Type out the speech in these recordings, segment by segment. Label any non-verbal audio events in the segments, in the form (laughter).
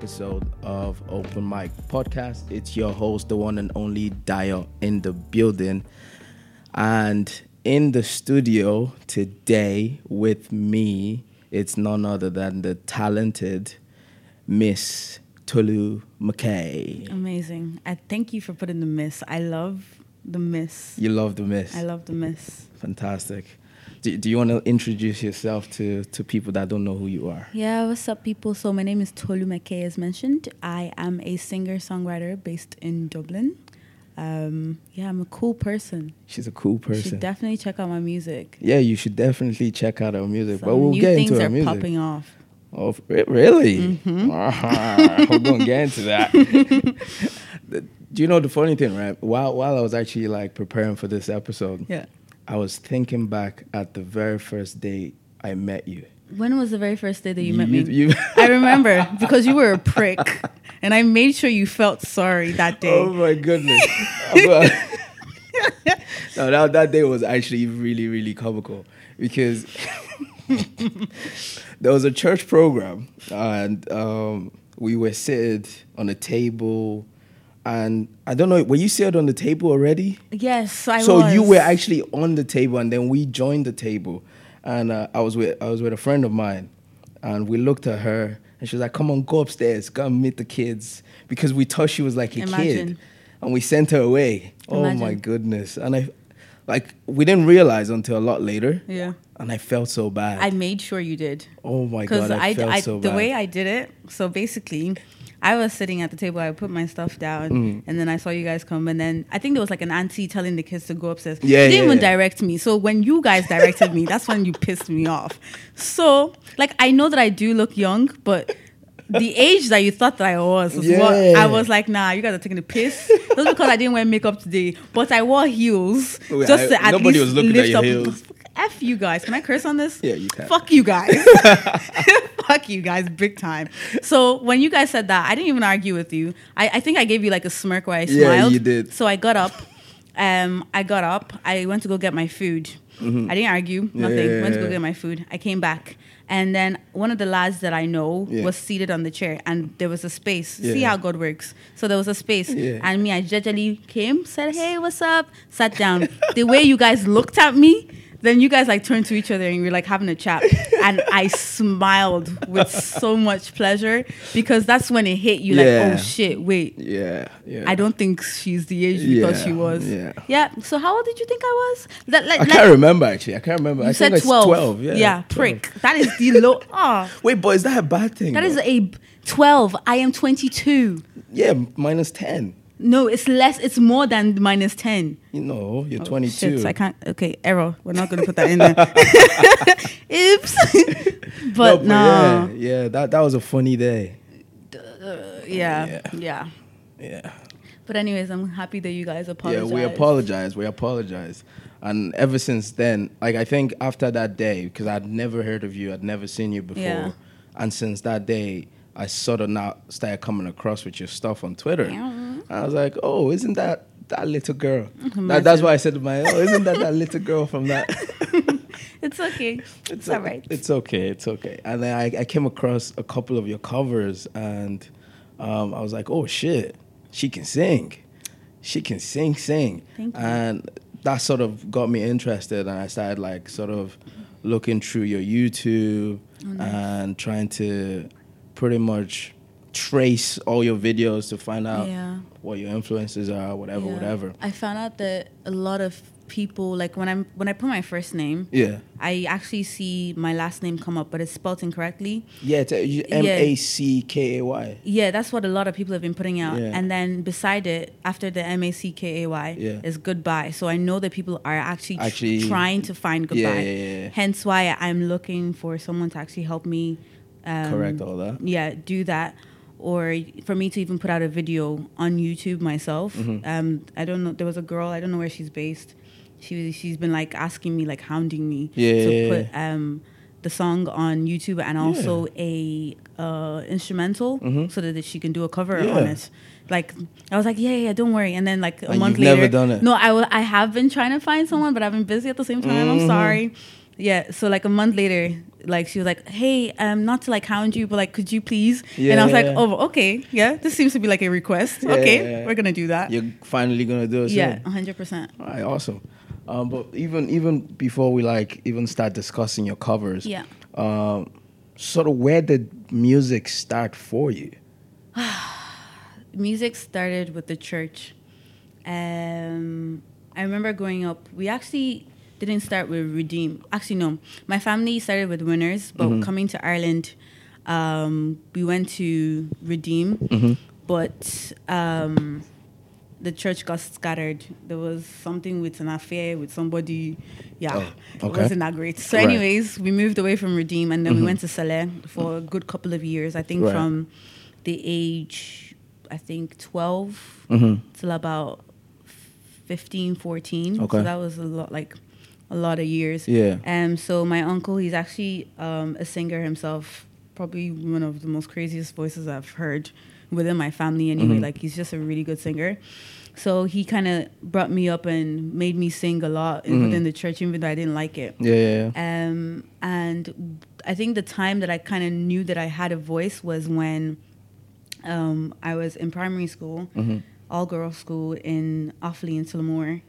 episode of Open Mic Podcast. It's your host, the one and only Dio in the building. And in the studio today with me, it's none other than the talented Miss Tolu Makay. Amazing. I thank you for putting the miss. I love the miss. You love the Miss. I love the miss. Fantastic. Do, do you want to introduce yourself to, to people that don't know who you are? Yeah, what's up, people? So, my name is Tolu Makay, as mentioned. I am a singer songwriter based in Dublin. Um, yeah, I'm a cool person. She's a cool person. You should definitely check out my music. yeah, you should definitely check out our music. Some but we'll new get things into are our music. popping off. Oh, really? Mm-hmm. We're gonna get into that. (laughs) Do you know the funny thing, right? While while I was actually like preparing for this episode, Yeah. I was thinking back at the very first day I met you. When was the very first day that you, met me? you- (laughs) I remember because you were a prick, and I made sure you felt sorry that day. oh my goodness! (laughs) (laughs) No, that that day was actually really really comical because there was a church program and um, we were seated on a table. And I don't know, were you seated on the table already? Yes, I so was. you were actually on the table, and then we joined the table, and uh, I was with I was with a friend of mine, and we looked at her, and she was like, "Come on, go upstairs, go and meet the kids," because we thought she was like a Imagine. kid, and we sent her away. Oh my goodness! And I, like, we didn't realize until a lot later, Yeah. and I felt so bad. I made sure you did. oh my god, I, I, felt I, so the bad. way I did it, so basically, I was sitting at the table. I put my stuff down, Mm. and then I saw you guys come. And then I think there was like an auntie telling the kids to go upstairs. Yeah, she didn't yeah, even yeah. direct me. So when you guys directed me, that's when you pissed me off. So like I know that I do look young, but. The age that you thought that I was was what I was like, nah, you guys are taking a piss. That's because I didn't wear makeup today, but I wore heels Wait, just I- to at nobody least was looking at lift your up. heels. F you guys. Can I curse on this? Yeah, you can. Fuck you guys. (laughs) (laughs) Fuck you guys, big time. So when you guys said that, I didn't even argue with you. I, I think I gave you like a smirk where I Yeah, smiled. you did. So I got up. Um, I got up. I went to go get my food. I didn't argue. Nothing. Yeah, Went to go get my food. I came back. And then one of the lads that I know Yeah. was seated on the chair, and there was a space. Yeah. See how God works. So there was a space, Yeah. and me, I gingerly came, said, "Hey, what's up?" Sat down. the way you guys looked at me, then you guys like turned to each other and you were like having a chat, (laughs) and I smiled with so much pleasure because that's when it hit you, like, "Oh shit, wait." yeah, yeah. I don't think she's the age we thought she was. yeah. Yeah. So how old did you think I was? That, like, I can't remember actually. I can't remember. You I said think it's 12. 12. Yeah, 12. prick. That is the low. (laughs) Ah, Wait, but is that a bad thing? that is though? a 12. I am 22. yeah, minus 10. No, it's less. It's more than minus 10. You know, you're Oh, 22. Shit, I can't. Okay, error. We're not going to put that in there. (laughs) Oops. but (laughs) no. yeah, yeah, that that was a funny day. Uh, yeah. Yeah. Yeah. Yeah. But anyways, I'm happy that you guys apologize. Yeah, we apologize. We apologize. And ever since then, like I think after that day, because I'd never heard of you, I'd never seen you before, Yeah. and since that day, I sort of now started coming across with your stuff on Twitter. Yeah. I was like, oh, isn't that that little girl? That, that's why I said to my, oh, isn't that that little girl from that? (laughs) It's okay. It's, all right. It's okay. It's okay. And then I, I came across a couple of your covers, and um, I was like, oh shit, she can sing. She can sing, sing. Thank you. And that sort of got me interested, and I started like sort of looking through your YouTube Oh, and trying to pretty much trace all your videos to find out Yeah. what your influences are, whatever, Yeah. whatever. I found out that a lot of people like when I'm when I put my first name, Yeah. I actually see my last name come up, but it's spelled incorrectly. Yeah, it's M A C K A Y. Yeah, that's what a lot of people have been putting out. Yeah. And then beside it, after the M A C K A Y, Yeah. is goodbye. So I know that people are actually, tr- trying to find goodbye. yeah, yeah, yeah. Hence why I'm looking for someone to actually help me. Um, Correct all that. Yeah, do that. Or for me to even put out a video on YouTube myself. Mm-hmm. Um, I don't know. There was a girl. I don't know where she's based. She she's been like asking me, like hounding me Yeah, to yeah, put um the song on YouTube and also a uh, instrumental so that she can do a cover Mm-hmm. Yeah. on it. Like I was like, yeah, yeah, don't worry. And then like a And month later, never done it? no, I I have been trying to find someone, but I've been busy at the same time. I'm Mhm. sorry. Yeah, so like a month later, like she was like, "Hey, um, not to like hound you, but like, could you please?" Yeah. and I was like, "Oh, okay, yeah, this seems to be like a request. Yeah, okay, yeah, we're gonna do that." You're finally gonna do it. yeah, hundred percent. All right, awesome. Um, but even even before we like even start discussing your covers, Yeah. Um, sort of where did music start for you? (sighs) music started with the church. Um, I remember growing up, we actually didn't start with Redeem. Actually, no. My family started with Winners, but coming to Ireland, um, we went to Redeem, but um, the church got scattered. There was something with an affair with somebody. Yeah, Oh, okay. it wasn't that great. So, Right. anyways, we moved away from Redeem, and then we went to Saleh for a good couple of years. I think Right. from the age, I think 12 Mhm. till about 15, 14. Okay. So that was a lot, like a lot of years. Yeah. Um. So my uncle, he's actually um, a singer himself. Probably one of the most craziest voices I've heard within my family. Anyway, Mhm. like he's just a really good singer. So he kind of brought me up and made me sing a lot Mhm. within the church, even though I didn't like it. Yeah, yeah, yeah. Um, and I think the time that I kind of knew that I had a voice was when um, I was in primary school, Mhm. all girls school in Offaly in Tullamore.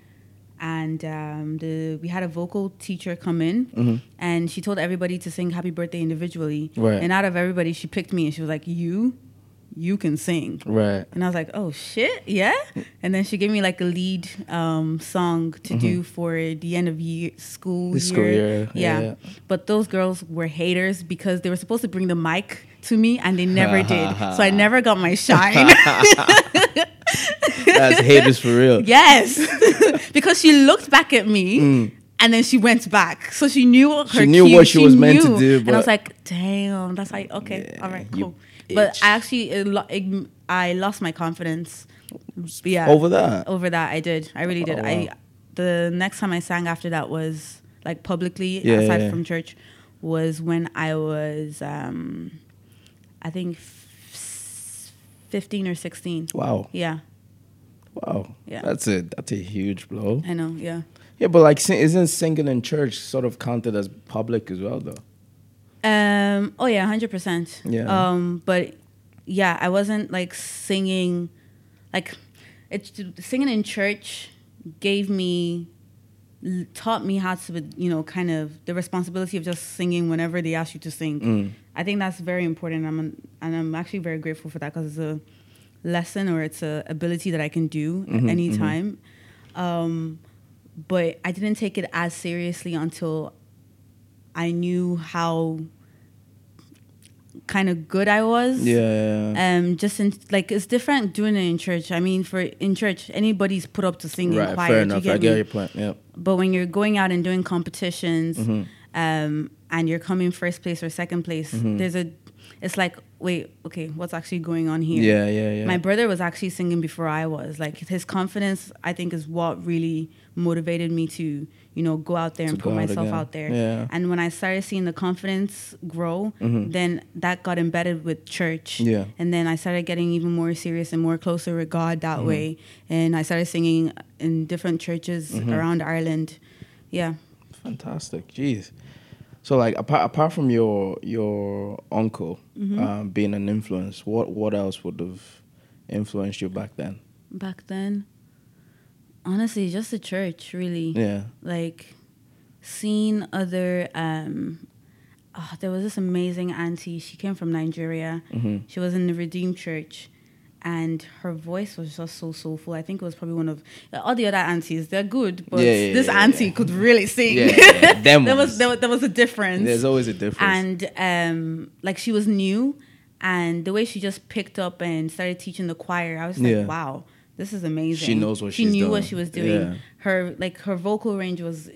And um, the we had a vocal teacher come in, Mhm. and she told everybody to sing "Happy Birthday" individually. Right. And out of everybody, she picked me, and she was like, "You, you can sing." Right. And I was like, oh shit, yeah. And then she gave me like a lead um, song to do for the end of year school Mm-hmm. The year. school year, Yeah. yeah. But those girls were haters because they were supposed to bring the mic to me and they never (laughs) did. So I never got my shine. (laughs) That's haters for real. yes. (laughs) because she looked back at me. And then she went back, so she knew her. Mm. She knew cue. what she was meant to knew. do, And I was like, "Damn, that's like okay, Yeah, all right, cool." But. I actually, it, it, I lost my confidence. Yeah, Over that. over that i did i really did Oh, i the next time i sang after that was like publicly Yeah, aside yeah. from church was when i was um i think f- 15 or 16 Wow. yeah Wow. Yeah. That's a that's a huge blow. i know yeah Yeah, but like, isn't singing in church sort of counted as public as well, though? um oh yeah 100% Yeah. um but yeah i wasn't like singing like it's singing in church gave me taught me how to you know kind of the responsibility of just singing whenever they ask you to sing Mm. I think that's very important I'm an, and i'm actually very grateful for that because it's a lesson or it's a ability that i can do Mhm, anytime um, but i didn't take it as seriously until i knew how kind of good i was Yeah. um just in like it's different doing it in church i mean for in church anybody's put up to sing in right. choir Fair do you enough. get I get me? your point. Yeah. but when you're going out and doing competitions Mhm. um and you're coming first place or second place Mhm. there's a it's like wait okay what's actually going on here Yeah. Yeah. Yeah. my brother was actually singing before I was. Like his confidence, I think, is what really motivated me to, you know, go out there To and put out myself again. out there. Yeah. And when I started seeing the confidence grow, Mhm. then that got embedded with church. Yeah. And then I started getting even more serious and more closer with God that Mhm. way. And I started singing in different churches Mhm. around Ireland. Yeah. Fantastic. Jeez. So like apart apart from your your uncle Mm-hmm. um, being an influence, what what else would have influenced you back then? Back then, honestly, just the church, really. Yeah. like seeing other um oh, there was this amazing auntie she came from nigeria hmm she was in the redeemed church and her voice was just so soulful. I think it was probably one of all the other aunties they're good but Yeah, yeah, this yeah, auntie could really sing. (laughs) There was ones. there, was- there was a difference. There's always a difference. and um like she was new and the way she just picked up and started teaching the choir i was like wow this is amazing. She knows what she knew what she was doing. Her like her vocal range was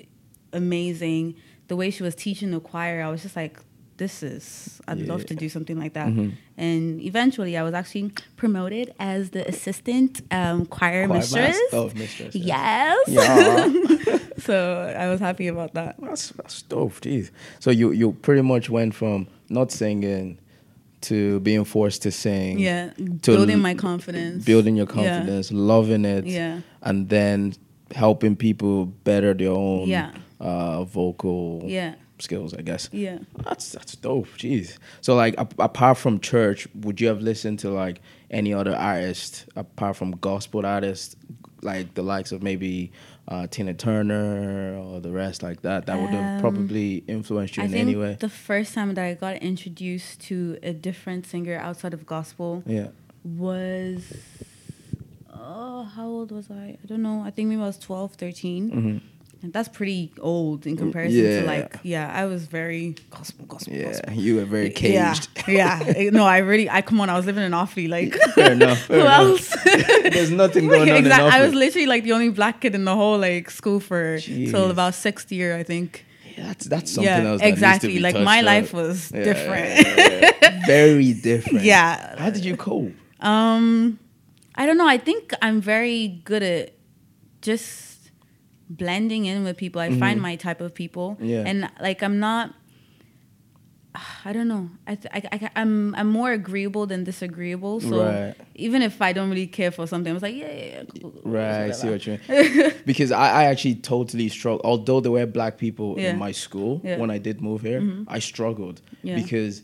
amazing. The way she was teaching the choir i was just like this is i'd love to do something like that Mhm. and eventually i was actually promoted as the assistant um, choir, Choir mistress oh, mistress. yeah. yes Yeah. (laughs) so i was happy about that That's that's dope, jeez. So you you pretty much went from not singing to being forced to sing. yeah To building l- my confidence Building your Yeah. confidence, loving it, yeah and then helping people better their own Yeah. uh, vocal yeah skills, I guess. Yeah. That's that's dope. Jeez. So like a- apart from church, would you have listened to like any other artist apart from gospel artists, like the likes of maybe uh, Tina Turner or the rest like that? That would have Um, probably influenced you I in any way. the first time that I got introduced to a different singer outside of gospel yeah. was oh how old was i i don't know i think maybe i was 12 13 Mhm. That's pretty old in comparison yeah. to like yeah i was very gospel gospel Yeah. gospel You were very caged. yeah yeah (laughs) no i really i come on i was living in Offaly like (laughs) Fair enough. (laughs) fair who else There's nothing going on exactly i was literally like the only black kid in the whole like school for Jeez. till about sixth year i think Yeah, that's that's something yeah else. that exactly like my life was Yeah, different. Very different. Yeah. How did you cope? Um, I don't know. I think I'm very good at just blending in with people. I find my type of people, Mm-hmm. Yeah. and like I'm not. I don't know. I, th- I, I I'm I'm more agreeable than disagreeable. So Right. even if I don't really care for something, I was like, yeah, yeah, yeah Right, I see what you mean. (laughs) because I, I actually totally struggled. Although there were black people Yeah. in my school. Mm-hmm. when I did move here, I struggled because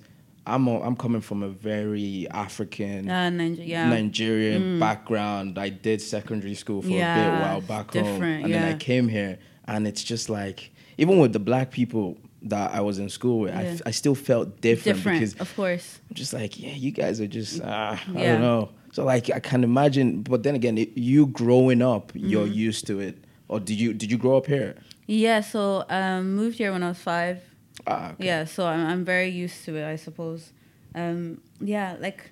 I'm a, I'm coming from a very African. Uh, Niger- yeah. Mm. Nigerian background. I did secondary school for a bit while back home, and then I came here, and it's just like even with the black people that I was in school with, I, Yeah. f- I still felt different, different, because of course. I'm just like, yeah, you guys are just, ah, I don't know. So like, I can imagine, but then again, it, you growing up, you're Mm-hmm. used to it. Or did you did you grow up here? Yeah. So um, moved here when I was five. Ah, okay. Yeah, so I'm, I'm very used to it, I suppose. Um, yeah, like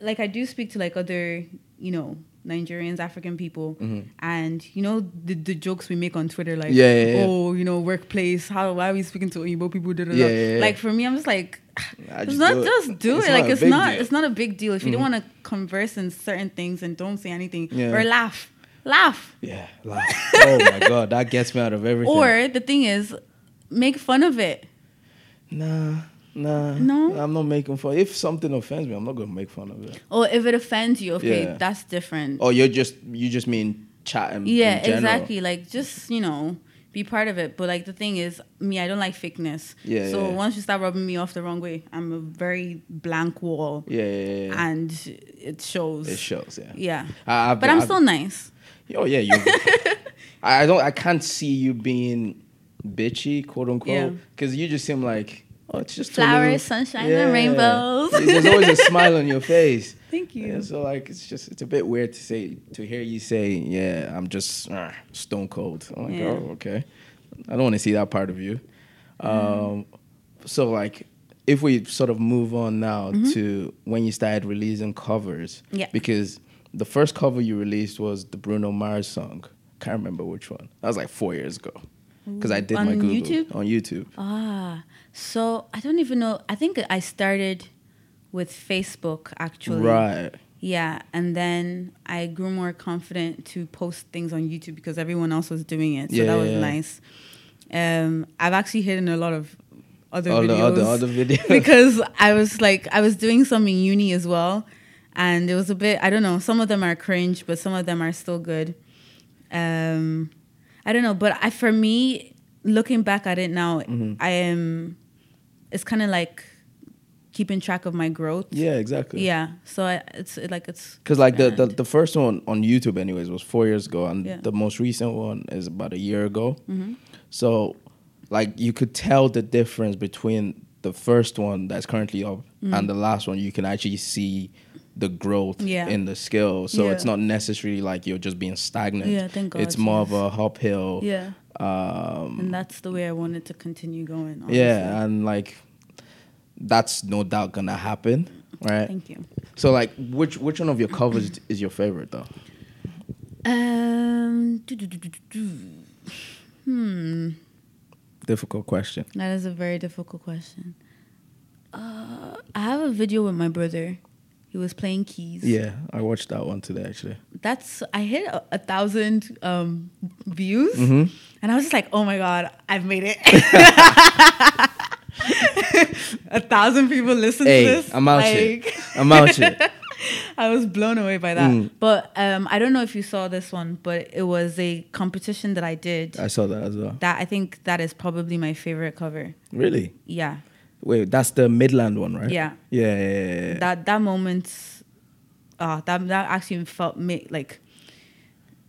like I do speak to like other, you know, Nigerians, African people, and you know the, the jokes we make on Twitter, like, Mm-hmm. Yeah, yeah, yeah. oh, you know, workplace, how why are we speaking to Igbo people? Da, da. Like for me, I'm just like, (sighs) it's just not do it. just do It's it. Like it's not deal. Mm-hmm. it's not a big deal if you don't want to converse in certain things and don't say anything or laugh, laugh. Yeah. Like, oh my god, that gets me out of everything. Or the thing is, make fun of it. Nah, nah. No? I'm not making fun. If something offends me, I'm not gonna make fun of it. Or if it offends you, okay, Yeah. that's different. Or you're just you just mean chatting. yeah, in general. exactly. Like just you know, be part of it. But like the thing is, me, I don't like fakeness. Yeah, So yeah. once you start rubbing me off the wrong way, I'm a very blank wall, Yeah, yeah, yeah. yeah. and it shows. it shows. Yeah. Yeah. I, But been- I'm I've- still nice. Oh yeah, you. (laughs) I don't. I can't see you being bitchy, quote unquote, Yeah. because you just seem like oh, it's just Flowers, sunshine, and rainbows. There's always a (laughs) smile on your face. Thank you. Yeah, so like it's just it's a bit weird to say to hear you say yeah I'm just uh, stone cold. I'm like Yeah. oh okay, I don't want to see that part of you. Um, so like if we sort of move on now to when you started releasing covers, Mm-hmm. Yeah. because the first cover you released was the Bruno Mars song. I can't remember which one. That was like four years ago. Because I did On my Google YouTube? on YouTube. Ah, so I don't even know. I think I started with Facebook actually. Right. Yeah, and then I grew more confident to post things on YouTube because everyone else was doing it. So Yeah, that was yeah, nice. Um, I've actually hidden a lot of other All the videos other other videos. (laughs) because I was like I was doing some in uni as well, and it was a bit I don't know. Some of them are cringe, but some of them are still good. Um, I don't know, but I for me, looking back at it now, Mm-hmm. I am. It's kind of like keeping track of my growth. yeah, exactly. Yeah, so I, it's it, like it's Because like the, the the first one on YouTube, anyways, was four years ago, and Yeah. Mm-hmm. the most recent one is about a year ago. So, like you could tell the difference between the first one that's currently up and the last one. You can actually see the growth. Yeah. in the skill. So Yeah. it's not necessarily like you're just being stagnant. Yeah, thank God, It's more of a uphill. yeah, Um, and that's the way I wanted to continue going. Honestly. yeah, and like that's no doubt gonna happen, right? thank you. So like, which which one of your covers is your favorite though? Um, do, do, do. hmm, Difficult question. that is a very difficult question. Uh, I have a video with my brother. He was playing keys. Yeah, I watched that one today actually. that's I hit a, a thousand um, views, Mm-hmm. and I was just like, "Oh my god, I've made it!" (laughs) a thousand people listen Hey, to this. I'm out like, shit. (laughs) I'm out shit. (laughs) I was blown away by that. Mm. But um, I don't know if you saw this one, but it was a competition that I did. I saw that as well. that I think that is probably my favorite cover. Really? Yeah, Wait, that's the Midland one, right? yeah. Yeah, yeah, yeah, yeah. That that moment, uh, that that actually felt me like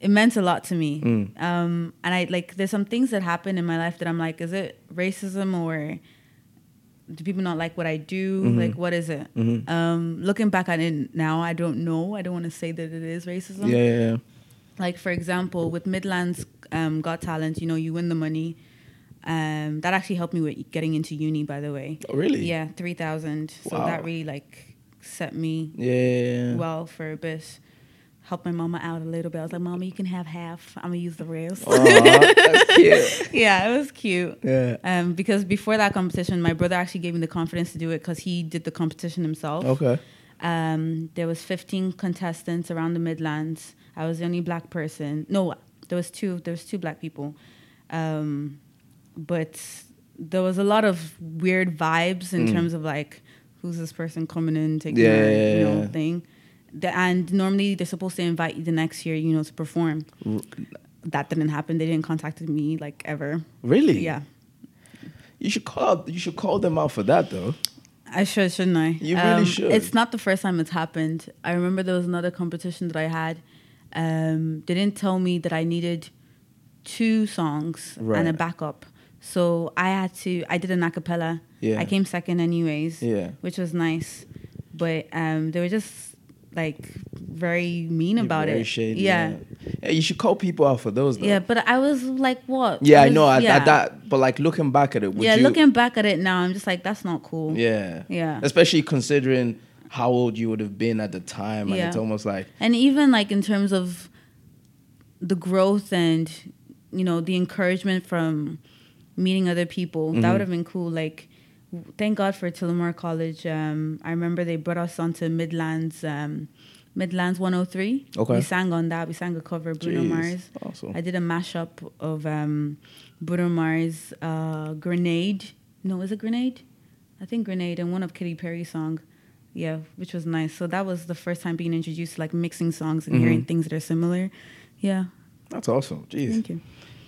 it meant a lot to me. Mm. Um, and I like there's some things that happen in my life that I'm like, is it racism or do people not like what I do? Mhm. Like, what is it? Mhm. Um, looking back at it now, I don't know. I don't want to say that it is racism. yeah, yeah, yeah. Like for example, with Midlands um, Got Talent, you know, you win the money. Um, that actually helped me with getting into uni, by the way. Oh, really? Yeah, three thousand. So Wow. that really like set me Yeah, well for a bit. Helped my mama out a little bit. I was like, "Mama, you can have half. I'm gonna use the rest." (laughs) Cute. yeah, it was cute. Yeah. Um, because before that competition, my brother actually gave me the confidence to do it because he did the competition himself. Okay. Um, there was 15 contestants around the Midlands. I was the only black person. No, there was two. There was two black people, um, but there was a lot of weird vibes in Mm. terms of like, who's this person coming in taking Yeah, our, yeah, you know yeah. thing. The, and normally they're supposed to invite you the next year, you know, to perform. R- That didn't happen. They didn't contact me like ever. Really? Yeah, You should call. You should call them out for that, though. I should, shouldn't I? You really should. It's not the first time it's happened. I remember there was another competition that I had. Um, they didn't tell me that I needed two songs and a backup. So I had to, I did an a cappella. Yeah. I came second anyways, Yeah. which was nice. But um, they were just like very mean You're about very it. shady, yeah. yeah. You should call people out for those, though. Yeah, but I was like, what? Yeah, I was- know. At, yeah. at that, but like looking back at it, would yeah, you? looking back at it now, I'm just like, that's not cool. Yeah. Yeah. Especially considering how old you would have been at the time, and Yeah. it's almost like and even like in terms of the growth and you know the encouragement from meeting other people that Mhm. would have been cool like thank god for Tullamore college um i remember they brought us onto midlands um midlands 103 Okay. we sang on that we sang a cover of bruno Jeez. mars Awesome. i did a mashup of um bruno mars uh grenade no is it grenade i think grenade and one of Katy perry's song yeah which was nice so that was the first time being introduced to like mixing songs and Mhm. hearing things that are similar yeah That's awesome. Jeez. thank you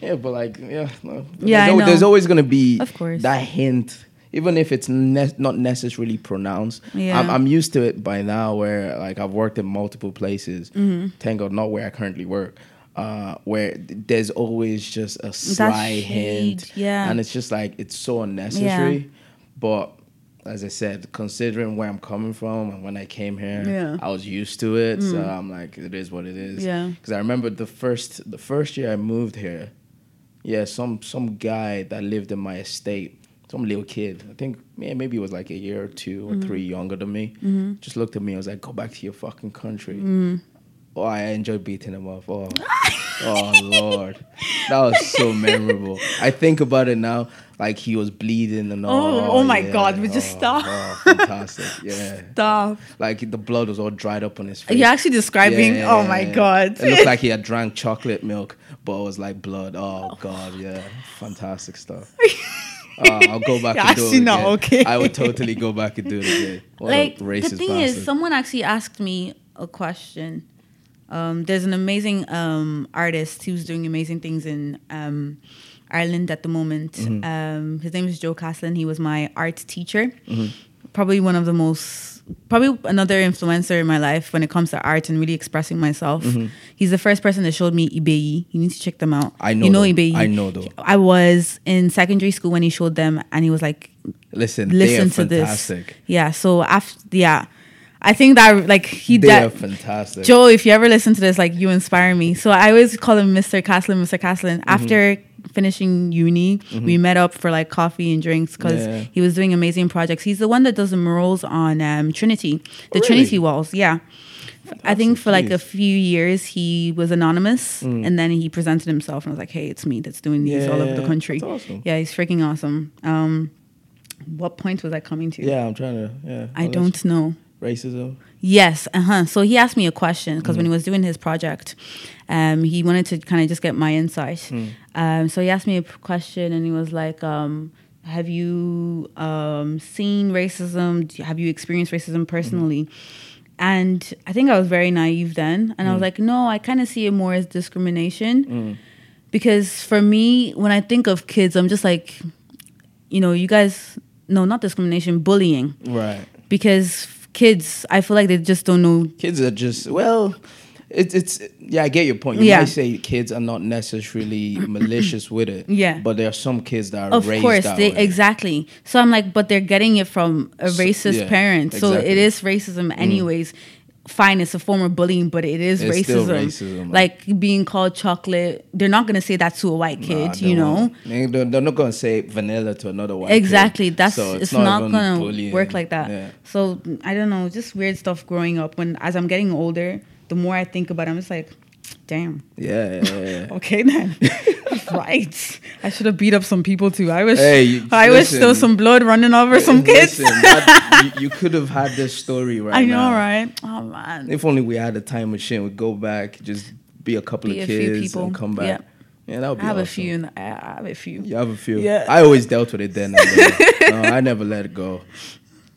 Yeah, but like, yeah, no. Yeah, there's, al- know. there's always gonna be Of course. that hint, even if it's ne- not necessarily pronounced. Yeah. I'm, I'm used to it by now, where like I've worked in multiple places. Mm-hmm. Thank God, not where I currently work. Uh, where there's always just a sly hint, yeah. and it's just like it's so unnecessary. But as I said, considering where I'm coming from and when I came here, Yeah. I was used to it. So I'm like, it is what it is. Yeah. Because I remember the first the first year I moved here, yeah, some some guy that lived in my estate, some little kid. I think yeah, maybe he was like a year or 2 or mm-hmm. three younger than me. Mm-hmm. Just looked at me. I was like, "Go back to your fucking country." Mm. Oh, I enjoyed beating him up. Oh, (laughs) oh Lord, that was so memorable. I think about it now, like he was bleeding and all. Oh, oh my God, we just oh, stop. Oh, fantastic, (laughs) yeah. stop Like the blood was all dried up on his face. you're actually describing Yeah, oh my god It looked like he (laughs) had drank chocolate milk, but it was like blood. Oh god, yeah, fantastic stuff. Uh, (laughs) I'll go back You're and do actually it not again. okay. I would totally go back and do it again. What a like racist the thing bastard. is someone actually asked me a question um, there's an amazing um, artist who's doing amazing things in um, Ireland at the moment. Mm-hmm. Um, his name is Joe Caslin. He was my art teacher. Mm-hmm. Probably one of the most, probably another influencer in my life when it comes to art and really expressing myself. He's the first person that showed me Ibeyi. You need to check them out. Mm-hmm. I know You know Ibeyi. I know though. I was in secondary school when he showed them, and he was like, Listen, listen to fantastic. this. Yeah. So after, yeah, I think that like he They that are fantastic. Joe, if you ever listen to this, like you inspire me. So I always call him Mr. Caslin, Mr. Caslin. Mm-hmm. Finishing uni, we met up for like coffee and drinks because Yeah. he was doing amazing projects. He's the one that does the murals on um, Trinity, the Oh, really? Trinity walls. Yeah. I think for like a few years he was anonymous Mm. and then he presented himself and was like, Hey, it's me that's doing these all over the country. that's awesome. Yeah, he's freaking awesome. Um, what point was I coming to? Yeah, I'm trying to. Yeah, I don't know. Racism. Yes, uh huh. So he asked me a question because when he was doing his project, um, he wanted to kind of just get my insight. Um, so he asked me a question, and he was like, um, "Have you um, seen racism? Have you experienced racism personally?" and I think I was very naive then, and I Mm. was like, no, I kind of see it more as discrimination, because for me, when I think of kids, I'm just like, you know, you guys, no, not discrimination, bullying, Right. because kids, I feel like they just don't know. Kids are just well. It's it's yeah. I get your point. You Yeah. might say kids are not necessarily (coughs) malicious with it. Yeah. But there are some kids that are racist. Of raised course, they way. exactly. So I'm like, but they're getting it from a So- racist yeah, parent, so exactly. Mm. it is racism, anyways. Fine, it's a form of bullying, but it is It's racism. racism, Like being called chocolate, they're not gonna say that to a white kid, they you know. They don't- they're not gonna say vanilla to another white. kid. Exactly. That's So it's, not, even gonna work like that. Yeah. So I don't know, just weird stuff growing up. When as I'm getting older, the more I think about it, I'm just like, damn. Yeah, yeah, yeah. (laughs) Okay then. (laughs) right. I should have beat up some people too. I wish Hey, you- I wish there was some blood running over some kids. Listen, (laughs) that- you, you could have had this story right I know, now. right? Oh man. If only we had a time machine, we'd go back, just be a couple Be of a kids and come back. Yeah. Yeah, that would be I have a few. In the, I have a few. You have a few. Yeah. I always dealt with it then. And then. no, I never let it go.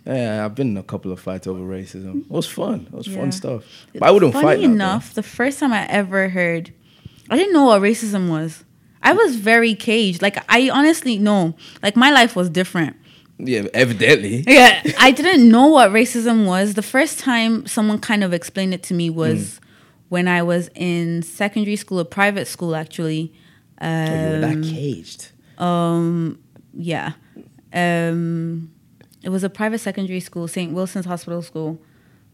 Yeah, I've been in a couple of fights over racism. It was fun. It was Yeah. fun stuff. But I wouldn't Funny fight. though. enough, the first time I ever heard, I didn't know what racism was. I was very caged. Like I honestly know. Like my life was different. Yeah, evidently. Yeah, I didn't know what racism was. The first time someone kind of explained it to me was Mm. when I was in secondary school, a private school actually. Oh, you were that Um, caged. um, yeah. Um, it was a private secondary school, St. Wilson's Hospital School.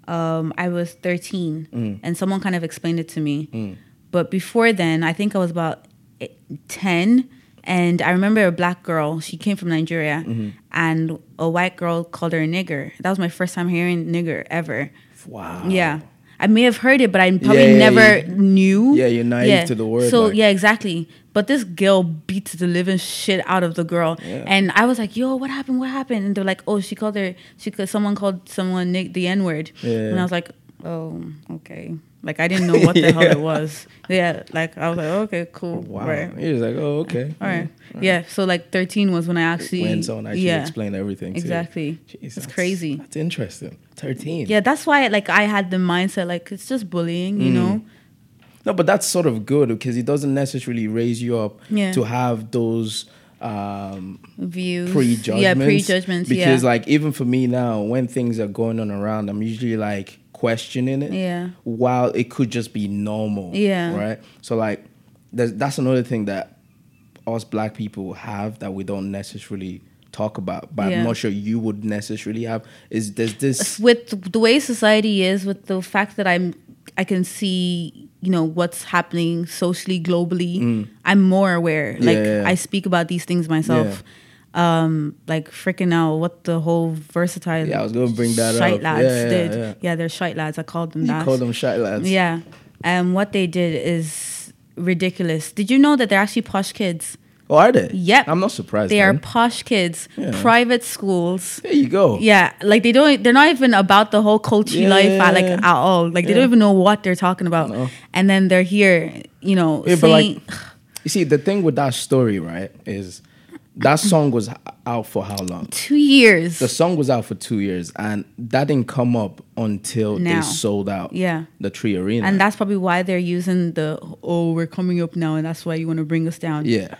Um, I was 13, Mm. and someone kind of explained it to me. But before then, I think I was about eh, 10, and I remember a black girl. She came from Nigeria, Mm-hmm. and a white girl called her a nigger. That was my first time hearing nigger ever. Wow. Yeah. I may have heard it, but I probably Yeah, yeah, never you- knew. Yeah, you're naive to the word, So like- yeah, exactly. But this girl beats the living shit out of the girl, Yeah. and I was like, "Yo, what happened? What happened?" And they're like, "Oh, she called her. She. Someone called someone Nick the N word." Yeah. And I was like, "Oh, okay." Like I didn't know what (laughs) the hell it was. Yeah. Like I was like, "Okay, cool, Wow. right, He was like, oh, okay. all right." Yeah. So like 13 was when I actually When someone actually yeah, explained everything. exactly. Jeez, it's that's- crazy. That's interesting. 13. Yeah, that's why like I had the mindset like it's just bullying, Mm. you know. No, but that's sort of good because it doesn't necessarily raise you up Yeah. to have those um, Views. prejudgments. Yeah, prejudgments. Because yeah. like even for me now, when things are going on around, I'm usually like questioning it. Yeah. While it could just be normal. Yeah. Right. So like, there's, that's another thing that us black people have that we don't necessarily talk about, but Yeah. I'm not sure you would necessarily have. Is there's this? with the way society is, with the fact that I'm, I can see, you know, what's happening socially, globally. I'm more aware. Like Mm. Yeah, yeah. I speak about these things myself. Um, like freaking out what the whole versatile. Yeah, I was gonna bring that shite up. lads Yeah, yeah, did. yeah. Yeah. they're shite lads. I called them You that. call them shite lads. Yeah. Um, what they did is ridiculous. Did you know that they're actually posh kids? Oh, are they? Yep. I'm not surprised. They are posh kids, Yeah. private schools. There you go. Yeah, like they don't. They're not even about the whole culture Yeah, life at, like at all. Like they Yeah. don't even know what they're talking about. No. And then they're here, you know, Yeah, but like, saying, you see, the thing with that story, right, is that song was out for how long? two years. The song was out for two years, and that didn't come up until Now. they sold out. Yeah. the 3Arena, and that's probably why they're using the oh we're coming up now and that's why you want to bring us down. yeah,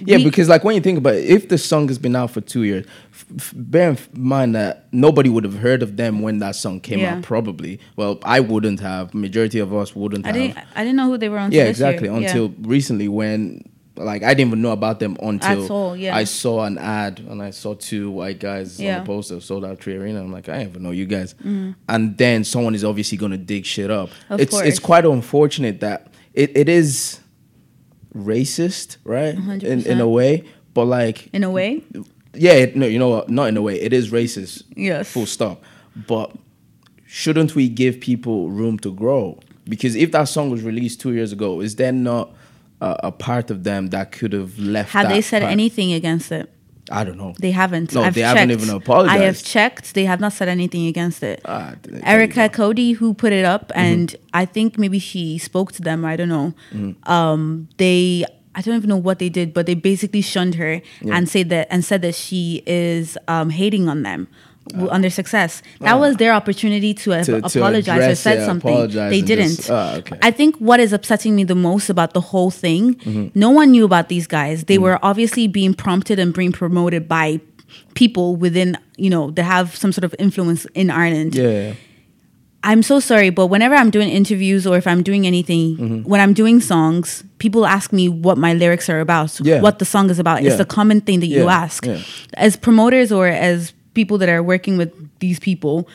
yeah. We- because like when you think about it, if the song has been out for two years, f- f- bear in mind that nobody would have heard of them when that song came Yeah. out. Probably, well, I wouldn't have. Majority of us wouldn't I have. didn't. I didn't know who they were until yeah, this year. exactly. Yeah. Until recently, when like I didn't even know about them until all, yeah. I saw an ad and I saw two white guys on Yeah. the poster sold out 3Arena. I'm like, I even know you guys. Mm. And then someone is obviously gonna dig shit up. Of it's course. it's quite unfortunate that it, it is racist, right? In in a way, but like in a way. yeah, it, no, you know what? Not in a way. It is racist. Yes. Full stop. But shouldn't we give people room to grow? Because if that song was released two years ago, is there not a, a part of them that could have left? Have they said part? anything against it? I don't know. They haven't. No, I've they haven't even apologized. I have checked. They have not said anything against it. Ah, th- there you Erica. Cody, who put it up, Mm-hmm. and I think maybe she spoke to them. I don't know. Mm-hmm. Um, they, I don't even know what they did, but they basically shunned her and said that and said that she is um, hating on them w under success. That was their opportunity to, uh, To- to apologize or said yeah, something. They didn't. just- ah, okay. I think what is upsetting me the most about the whole thing, Mm-hmm. no one knew about these guys. They were obviously being prompted and being promoted by people within, you know, that have some sort of influence in Ireland. Yeah. I'm so sorry, but whenever I'm doing interviews or if I'm doing anything, Mm-hmm. when I'm doing songs, people ask me what my lyrics are about, Yeah. what the song is about. Yeah. It's a common thing that you ask. As promoters or as people that are working with these people,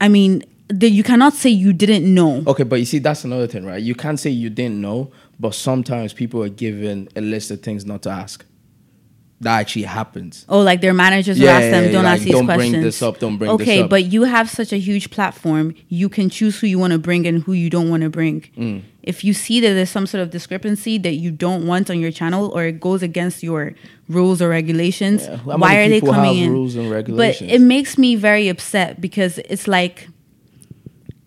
I mean, the, you cannot say you didn't know. Okay, but you see, that's another thing, right? You can't say you didn't know, but sometimes people are given a list of things not to ask. That actually happens. Oh, like their managers will ask them, yeah, don't like, ask these questions. don't bring this up, don't bring this okay, but you have such a huge platform. You can choose who you want to bring and who you don't want to bring. Mm. If you see that there's some sort of discrepancy that you don't want on your channel or it goes against your rules or regulations, Yeah, why are they coming in? rules and But it makes me very upset because it's like,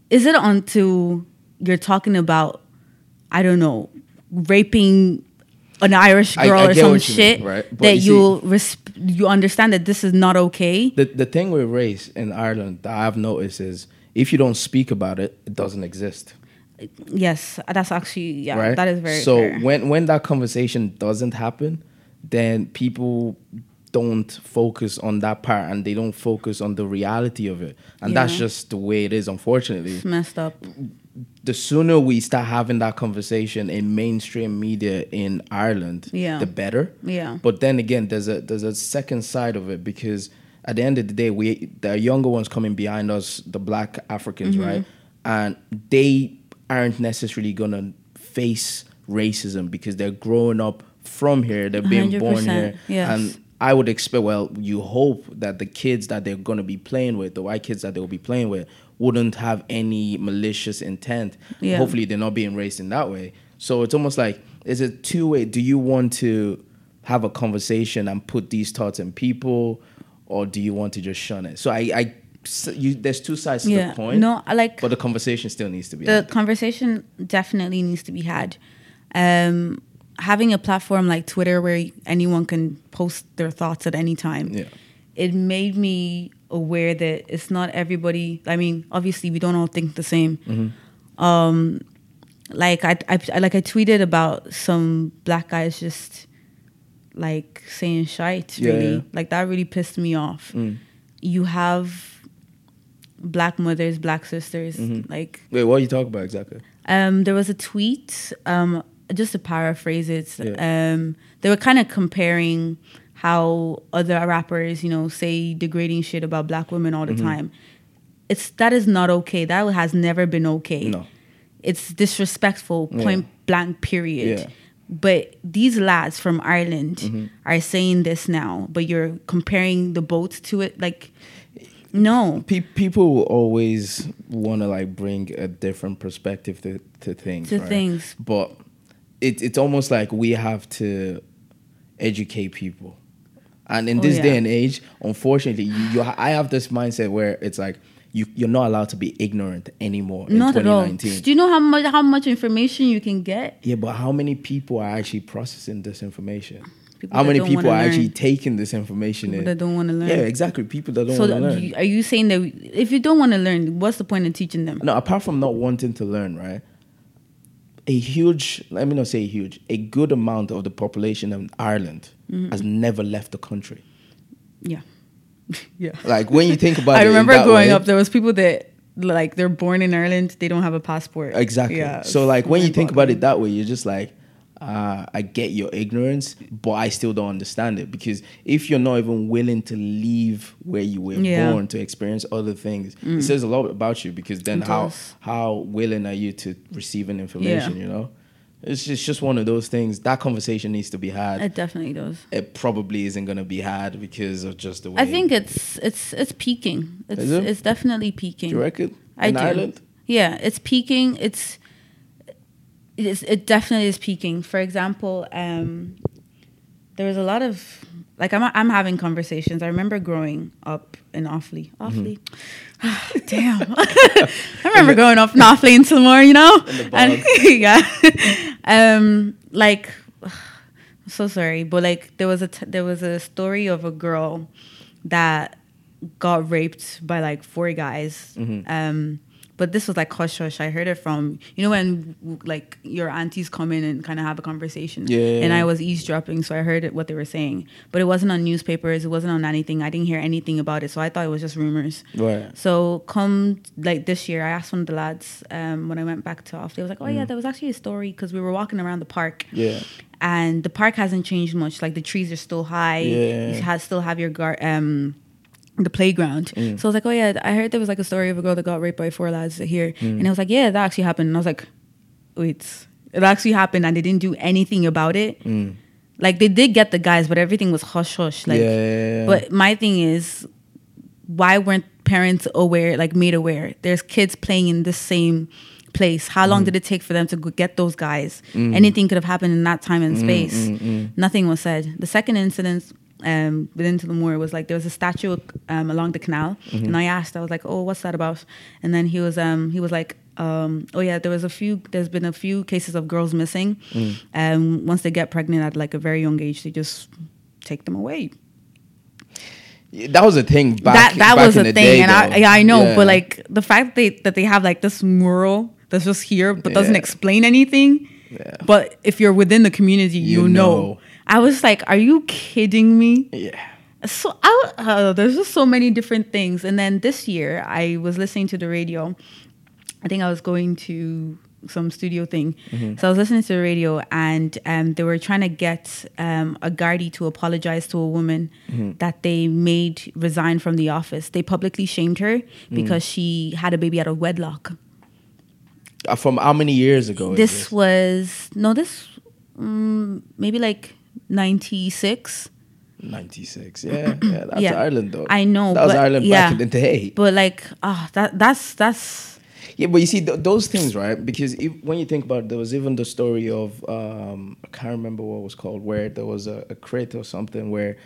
is it onto you're talking about, I don't know, raping an Irish girl I or some you mean, shit right? That you see- res- you understand that this is not okay. The the thing with race in Ireland that I've noticed is if you don't speak about it, it doesn't exist. Yes, that's actually yeah, right? that is very so fair. when when that conversation doesn't happen, then people don't focus on that part and they don't focus on the reality of it. And that's just the way it is, unfortunately. it's messed up. the sooner we start having that conversation in mainstream media in Ireland, Yeah. the better. Yeah. But then again, there's a there's a second side of it because at the end of the day, we the younger ones coming behind us, the black Africans, Mm-hmm. right? And they aren't necessarily gonna face racism because they're growing up from here, they're being born here. yes. And I would expect, well, you hope that the kids that they're going to be playing with, the white kids that they'll be playing with, wouldn't have any malicious intent. Yeah. Hopefully, they're not being raised in that way. So it's almost like, is it two way? Do you want to have a conversation and put these thoughts in people, or do you want to just shun it? So I, I s- you, there's two sides to Yeah, the coin. no, I like but the conversation still needs to be. the had. conversation definitely needs to be had. Um, having a platform like Twitter where anyone can post their thoughts at any time, Yeah. it made me aware that it's not everybody. I mean, obviously, we don't all think the same. Mm-hmm. Um, like I, I, like I tweeted about some black guys just like saying shite. Really, yeah. Mm. like that really pissed me off. You have black mothers, black sisters, Mm-hmm. like Wait, what are you talking about exactly? um, there was a tweet, um, just to paraphrase it, Yeah. um, they were kind of comparing how other rappers, you know, say degrading shit about black women all the Mm-hmm. time. It's that is not okay. That has never been okay. No. It's disrespectful, Yeah. point blank, period. Yeah. Mm-hmm. But these lads from Ireland are saying this now, but you're comparing the both to it. Like, no. Pe- people always want to like bring a different perspective to, to things. To right? things. But it, it's almost like we have to educate people. And in Oh, this yeah. day and age, unfortunately, you, you ha- I have this mindset where it's like you, you're not allowed to be ignorant anymore in Not at all. Do you know how much how much information you can get? Yeah, but how many people are actually processing this information? People how many people are actually taking this information People in? that don't want to learn. Yeah, exactly. People that don't so want to learn. you- are you saying that if you don't want to learn, what's the point of teaching them? No, apart from not wanting to learn, right? A huge, let me not say huge, a good amount of the population of Ireland Mm-hmm. has never left the country. Yeah, (laughs) yeah. Like when you think about (laughs) I it, in remember growing way- up, there was people that like they're born in Ireland, they don't have a passport. Exactly. Yeah. so like when you think about it that way, you're just like, uh, I get your ignorance, but I still don't understand it because if you're not even willing to leave where you were Yeah. Mm. born to experience other things, it says a lot about you. Because then It how does. how willing are you to receiving information? You know, it's just just one of those things. That conversation needs to be had. It definitely does. it probably isn't going to be had because of just the way. I think it's it's it's peaking. It's it? it's definitely peaking. Do you reckon I in do. Ireland. Yeah, it's peaking. It's it, is, it definitely is peaking. For example, um, there was a lot of like I'm I'm having conversations. I remember growing up in Offaly. Offaly, (sighs) damn. (laughs) (laughs) I remember growing up in Offaly in Tullamore, you know, In the and (laughs) yeah, um, like. I'm (sighs) so sorry, but like there was a t- there was a story of a girl that got raped by like four guys. Mm-hmm. Um, but this was like hush hush. I heard it from you know when like your aunties come in and kind of have a conversation. Yeah, And I was eavesdropping, so I heard it, what they were saying. But it wasn't on newspapers. It wasn't on anything. I didn't hear anything about it, so I thought it was just rumors. Right. So come like this year, I asked one of the lads um, when I went back to off. They was like, "Oh Mm. yeah, there was actually a story because we were walking around the park, Yeah. and the park hasn't changed much. Like the trees are still high. Yeah. You have, still have your gar- um, the playground. Mm. So I was like, "Oh yeah, I heard there was like a story of a girl that got raped by four lads here," Mm. and I was like, "Yeah, that actually happened." And I was like, "Wait, it actually happened, and they didn't do anything about it." Mm. Like they did get the guys, but everything was hush hush. Like, yeah, yeah, yeah. but my thing is, why weren't parents aware, like made aware? There's kids playing in the same place. How Mm. long did it take for them to get those guys? Anything could have happened in that time and Mm, space. Nothing was said. The second incident um, within Tullamore was like there was a statue um, along the canal, Mm-hmm. and I asked, I was like, "Oh, what's that about?" And then he was um, he was like. Um, oh yeah, there was a few. There's been a few cases of girls missing. Mm. Um, once they get pregnant at like a very young age, they just take them away that was a thing back. that that back was a thing, day, and I yeah I know, Yeah. but like the fact that they, that they have like this mural that's just here but doesn't explain anything. Yeah. But if you're within the community, you, You know. know. I was like, are you kidding me? yeah. So I, uh, there's just so many different things. And then this year, I was listening to the radio. I think I was going to some studio thing. So I was listening to the radio, and um, they were trying to get um, a Gardaí to apologize to a woman that they made resign from the office. They publicly shamed her because she had a baby out of wedlock. Uh, From how many years ago? is This was no, this um, maybe like ninety six. 96. Yeah, yeah. That's (clears throat) Yeah. Ireland, though. I know, That was Ireland yeah. back in the day. But like, ah, that that's that's Yeah, but you see th- those things, right? Because if, when you think about it, there was even the story of um, I can't remember what it was called, where there was a, a crate or something where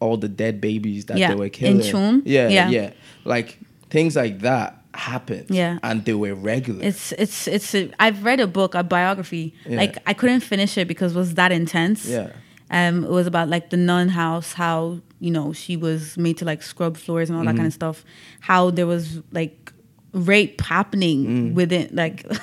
all the dead babies that Yeah, they were in killing. Tuam. Yeah, Yeah. yeah, Like things like that happened. Yeah. and they were regular. It's it's it's. I've read a book, a biography. Yeah. Like I couldn't finish it because it was that intense. Yeah. Um, it was about like the nun house, how you know she was made to like scrub floors and all that kind of stuff. How there was like rape happening within like. (laughs)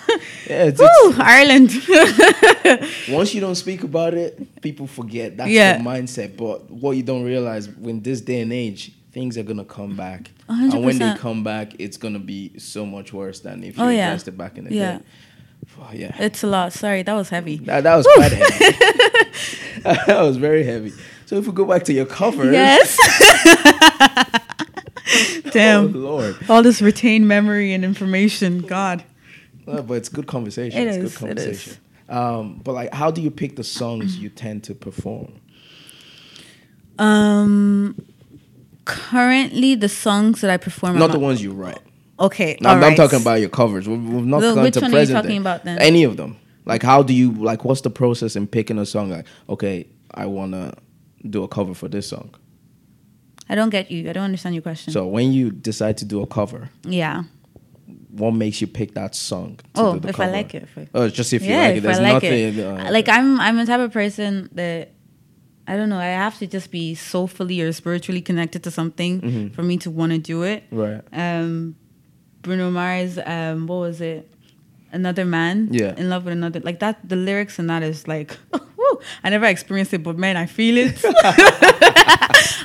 Yeah, it's- Woo, Ireland. (laughs) Once you don't speak about it, people forget. That's Yeah. the mindset. But what you don't realize when this day and age, things are gonna come back. A hundred And when they come back, it's gonna be so much worse than if you Oh, yeah. it back in the Yeah. day. Oh, yeah. it's a lot. Sorry, that was heavy. That, that was quite heavy. (laughs) that was very heavy. So if we go back to your covers, Yes. (laughs) (laughs) oh Damn. Lord, All this retained memory and information. God. Uh, but it's good conversation. It it's is, good it is. conversation. Um, but like, how do you pick the songs you tend to perform? Um, currently the songs that I perform. Not the ones you write. Okay, No, I'm, I'm alright. talking about your covers. We've, we've not gone which to one are you present talking day. about then? Any of them. Like, how do you like? What's the process in picking a song? Like, okay, I wanna do a cover for this song. I don't get you. I don't understand your question. So when you decide to do a cover, yeah. what makes you pick that song? To Oh, do the if I like it. If I- Oh, just if you yeah, like it. There's I like nothing. it. uh, like I'm, I'm the type of person that I don't know. I have to just be soulfully or spiritually connected to something Mm-hmm. for me to want to do it. right. Um, Bruno Mars. Um, what was it? Another man. Yeah. In love with another. Like that. The lyrics and that is like. (laughs) I never experienced it, but man, I feel it. (laughs)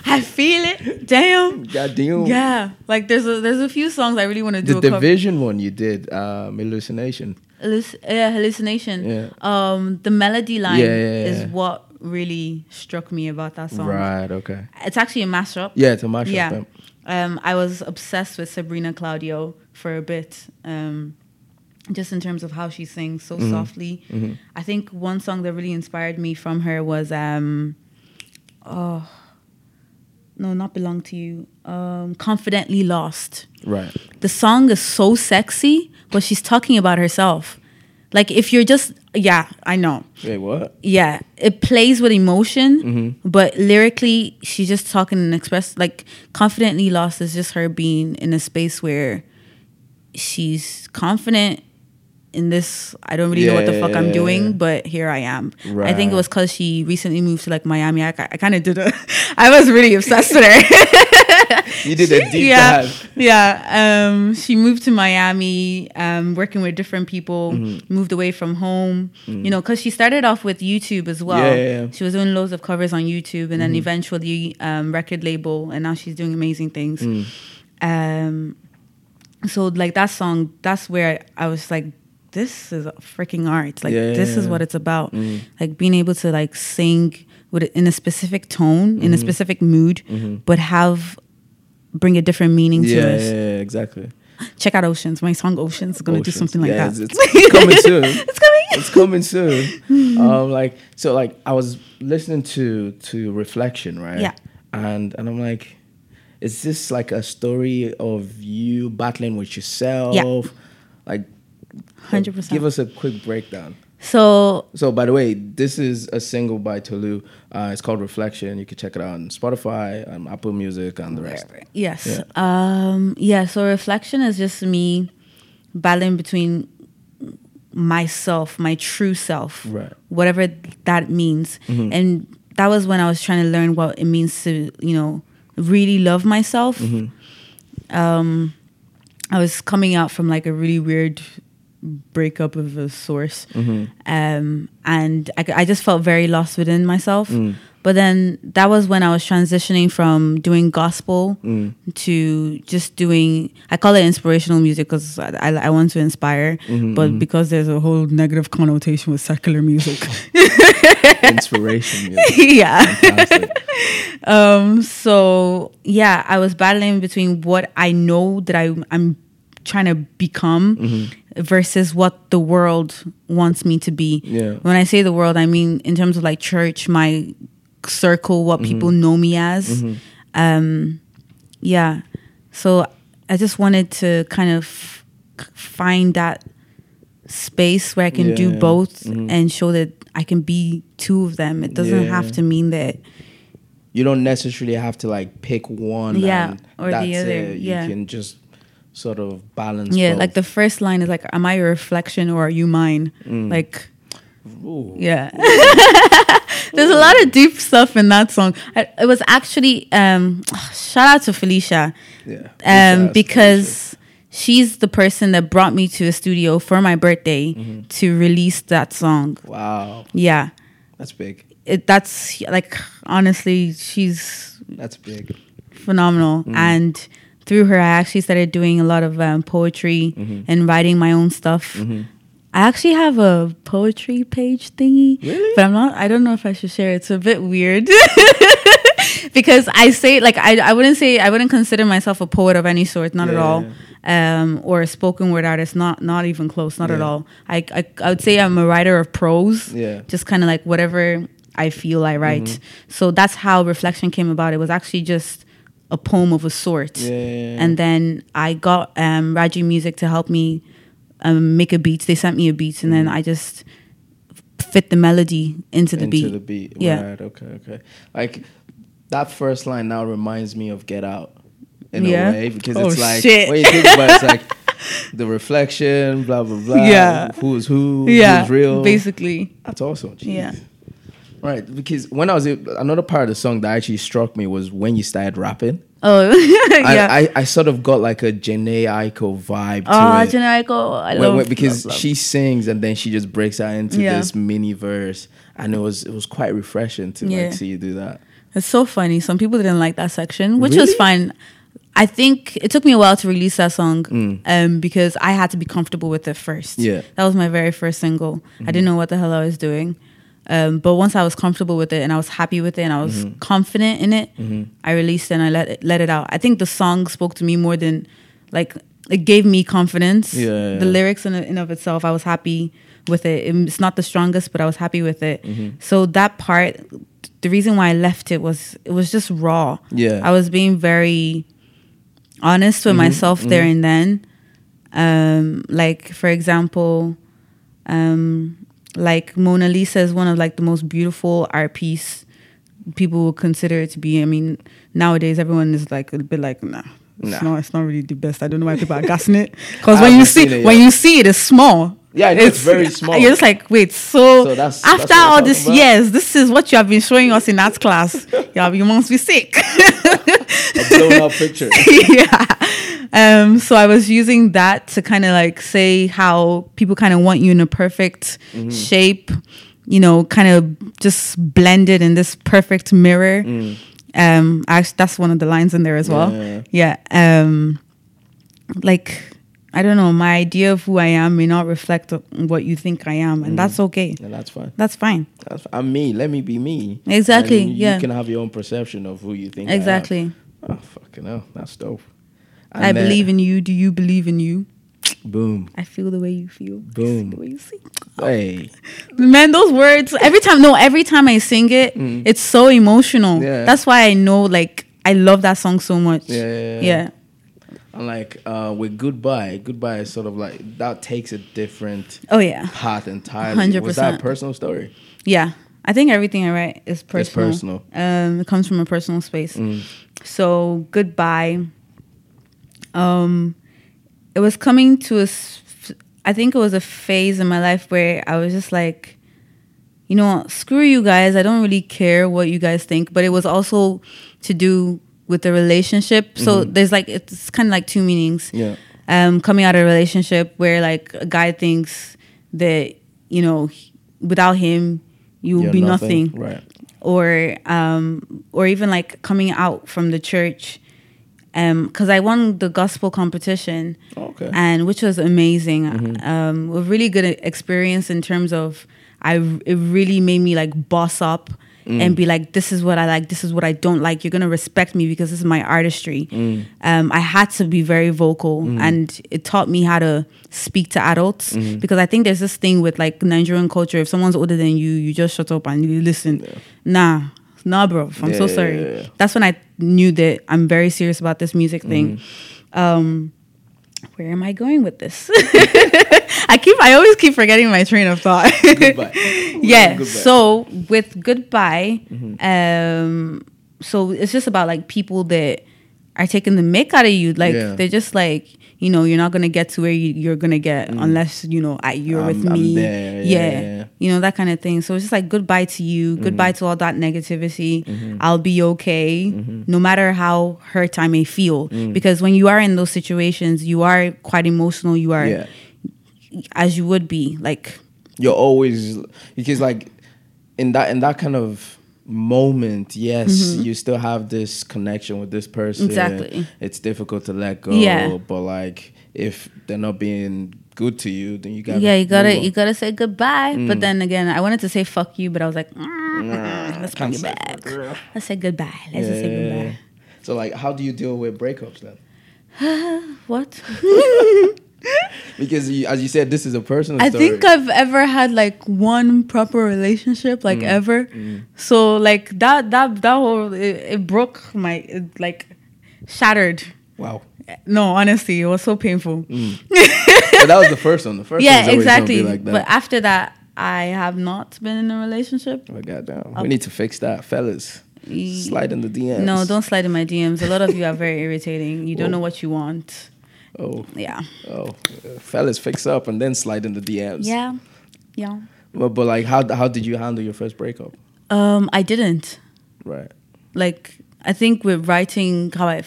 I feel it. Damn. God damn. Yeah, like there's a there's a few songs I really want to do. The a cover. division one you did, um, hallucination. Halluc- yeah, hallucination. Yeah. Um, the melody line Yeah, yeah, yeah. is what really struck me about that song. Right. Okay. It's actually a mashup. Yeah, it's a mashup. Yeah. um, Um, I was obsessed with Sabrina Claudio for a bit. Um, just in terms of how she sings Mm-hmm. so softly. I think one song that really inspired me from her was um, oh no, not belong to you. Um, confidently lost Right. the song is so sexy, but she's talking about herself. Like if you're just yeah, I know. Wait, what? Yeah, it plays with emotion, Mm-hmm. but lyrically she's just talking and express like confidently lost is just her being in a space where she's confident in this I don't really know what the fuck yeah, I'm yeah, doing, yeah. but here I am. I think it was cuz she recently moved to like Miami. I, I kind of did a (laughs) I was really obsessed with her. (laughs) (laughs) You did a deep yeah, dive. yeah. Um, she moved to Miami, um, working with different people. Mm-hmm. Moved away from home, you know, because she started off with YouTube as well. Yeah, yeah, yeah. She was doing loads of covers on YouTube, and Mm-hmm. then eventually um, record label, and now she's doing amazing things. Mm. Um, so like that song, that's where I was like, this is freaking art. Like Yeah, this is what it's about. Mm. Like being able to like sing with it in a specific tone, Mm-hmm. in a specific mood, but have bring a different meaning Yeah, to us. yeah, exactly. Check out Oceans. My song Oceans is gonna do something like Yeah, that. It's, it's (laughs) coming soon. (laughs) it's coming. it's coming soon. um, like so, like I was listening to to Reflection, right? Yeah. And and I'm like, is this like a story of you battling with yourself? Yeah. Like, 100%. Give us a quick breakdown. So So, by the way, this is a single by Tolu. Uh, it's called Reflection. You can check it out on Spotify, on Apple Music, and the rest. Yes. Yeah. Um, yeah. So reflection is just me battling between myself, my true self, Right. whatever that means. And that was when I was trying to learn what it means to, you know, really love myself. Um, I was coming out from like a really weird breakup of a source. Um, and I, I just felt very lost within myself. But then that was when I was transitioning from doing gospel to just doing, I call it inspirational music because I, I, I want to inspire. But because there's a whole negative connotation with secular music. (laughs) Inspiration music. (laughs) yeah. Um, so yeah, I was battling between what I know that I I'm trying to become Mm-hmm. Versus what the world wants me to be. Yeah. When I say the world, I mean in terms of like church, my circle, what people Mm-hmm. know me as. Um, yeah. So I just wanted to kind of find that space where I can do Yeah. both Mhm. and show that I can be two of them. It doesn't Yeah. have to mean that you don't necessarily have to like pick one. Yeah, and or the other, It. You yeah. can just sort of balance. Yeah, both. like the first line is like, "Am I a reflection or are you mine?" Mm. Like, Ooh. yeah. (laughs) There's a lot of deep stuff in that song. I, it was actually um, (sighs) shout out to Felicia, Yeah. um, because she's the person that brought me to a studio for my birthday Mm-hmm. to release that song. Wow, Yeah, that's big. it, that's like honestly, she's That's big. phenomenal. Mm. And through her, I actually started doing a lot of um, poetry Mm-hmm. and writing my own stuff. I actually have a poetry page thingy, Really? but I'm not. I don't know if I should share it. It's a bit weird (laughs) because I say like I I wouldn't say I wouldn't consider myself a poet of any sort, not at Yeah, all. Um, or a spoken word artist, not not even close, not at all. I, I I would say I'm a writer of prose Yeah. just kind of like whatever I feel I write. Mm-hmm. So that's how reflection came about. It was actually just a poem of a sort. Yeah. And then I got um, Raji Music to help me um, make a beat. They sent me a beat, and then I just fit the melody into the into beat. the beat. Yeah. Right. Okay. Okay. Like that first line now reminds me of Get Out in Yeah? a way because Oh, it's like shit. when you think about it's like (laughs) the reflection, blah blah blah. Yeah. Who's who? yeah, Who's real? basically. That's awesome. Jeez. Yeah. Right, because when I was another part of the song that actually struck me was when you started rapping. Oh, (laughs) yeah. I, I, I sort of got like a Jhené Aiko vibe to oh, it. Jhené Aiko, I When- love when- because love, love. she sings and then she just breaks out into Yeah. this mini verse, and it was it was quite refreshing to Yeah. like see you do that. It's so funny. Some people didn't like that section, which was fine. I think it took me a while to release that song Mm. um, because I had to be comfortable with it first. Yeah. Mm-hmm. That was my very first single. I didn't know what the hell I was doing. Um, but once I was comfortable with it and I was happy with it and I was Mm-hmm. confident in it, I released it and I let it, let it out. I think the song spoke to me more than like it gave me confidence. Yeah, yeah, The lyrics in, in of itself, I was happy with it. It's not the strongest, but I was happy with it. Mm-hmm. So that part, the reason why I left it was it was just raw. Yeah. I was being very honest with myself there and then. Um, like for example, um, like Mona Lisa is one of like the most beautiful art piece people will consider it to be. I mean, nowadays everyone is like a bit like nah. It's not. It's not really the best. I don't know why people are gassing it. (laughs) Because when you see when you see it, it's small. Yeah, I know it's very (laughs) small. You're just like, wait, so, So that's- after that's all these years, this is what you have been showing us in that class. (laughs) yeah, you must be sick. A blown up picture. (laughs) yeah. Um, so I was using that to kind of like say how people kind of want you in a perfect Mm-hmm. shape, you know, kind of just blended in this perfect mirror. Um, actually, that's one of the lines in there as well. Mm. Yeah. Yeah. Um, like I don't know, my idea of who I am may not reflect what you think I am, and that's okay. And that's fine. That's fine. That's I'm me. Let me be me. Exactly, And you yeah. can have your own perception of who you think. I am. Exactly. Oh fucking hell, that's dope. I believe in you. Do you believe in you? Boom. I feel the way you feel. Boom. The way you see. Hey. Man, those words every time. No, every time I sing it, it's so emotional. Mm. Yeah. That's why I know. Like, I love that song so much. Yeah, yeah, yeah. Yeah. And like uh, with goodbye, goodbye is sort of like that takes a different Oh yeah. path entirely. Was that a personal story? Yeah. I think everything I write is personal. personal. Um, it comes from a personal space. Mm. So goodbye. Um, it was coming to a. I think it was a phase in my life where I was just like, you know, screw you guys. I don't really care what you guys think. But it was also to do with the relationship. So there's like it's kind of like two meanings. Yeah. Um, coming out of a relationship where like a guy thinks that you know without him you will You're be nothing Right. or um or even like coming out from the church um because i won the gospel competition Okay. and which was amazing um a really good experience in terms of i it really made me like boss up and be like this is what i like this is what i don't like. You're gonna respect me because this is my artistry. Um i had to be very vocal and it taught me how to speak to adults because i think there's this thing with like nigerian culture. If someone's older than you you just shut up and you listen. Nah nah bro. I'm so sorry. yeah, yeah. that's when I knew that I'm very serious about this music thing. Mm-hmm. Um, where am I going with this? (laughs) I keep, I always keep forgetting my train of thought. Goodbye. (laughs) yeah. Goodbye. So with goodbye, Mm-hmm. um, so it's just about like people that are taking the mick out of you. Like Yeah. they're just like, you know, you're not gonna get to where you, you're gonna get unless you know I, you're with Mm. I'm- I'm me. there, yeah, yeah, yeah, you know that kind of thing. So it's just like goodbye to you, Mm-hmm. goodbye to all that negativity. I'll be okay, Mm-hmm. no matter how hurt I may feel. Mm. Because when you are in those situations, you are quite emotional. You are Yeah. as you would be. Like You're always because like in that in that kind of moment, yes, you still have this connection with this person. Mm-hmm. Exactly. It's difficult to let go. Yeah. But like if they're not being good to you, then you gotta yeah, you gotta you gotta say goodbye. Mm. But then again, I wanted to say fuck you, but I was like, mm, let's bring it back. you. Let's say goodbye. Let's just say goodbye. So like how do you deal with breakups then? (sighs) What? (laughs) (laughs) Because you, as you said, this is a personal I story. think I've ever had like one proper relationship, like Mm. ever. So like that that that whole it, it broke my it, like shattered. wow. No, honestly, it was so painful. (laughs) but that was the first one. The first yeah, one's always gonna be exactly. like. But after that, I have not been in a relationship. oh goddamn. We need to fix that, fellas. Slide in the DMs. No, don't slide in my DMs. A lot of you are very irritating. You don't know what you want. Oh, Yeah. oh, fellas, fix up and then slide in the DMs. Yeah. Yeah. But, but like, how how did you handle your first breakup? Um, I didn't. Right. Like I think with writing how I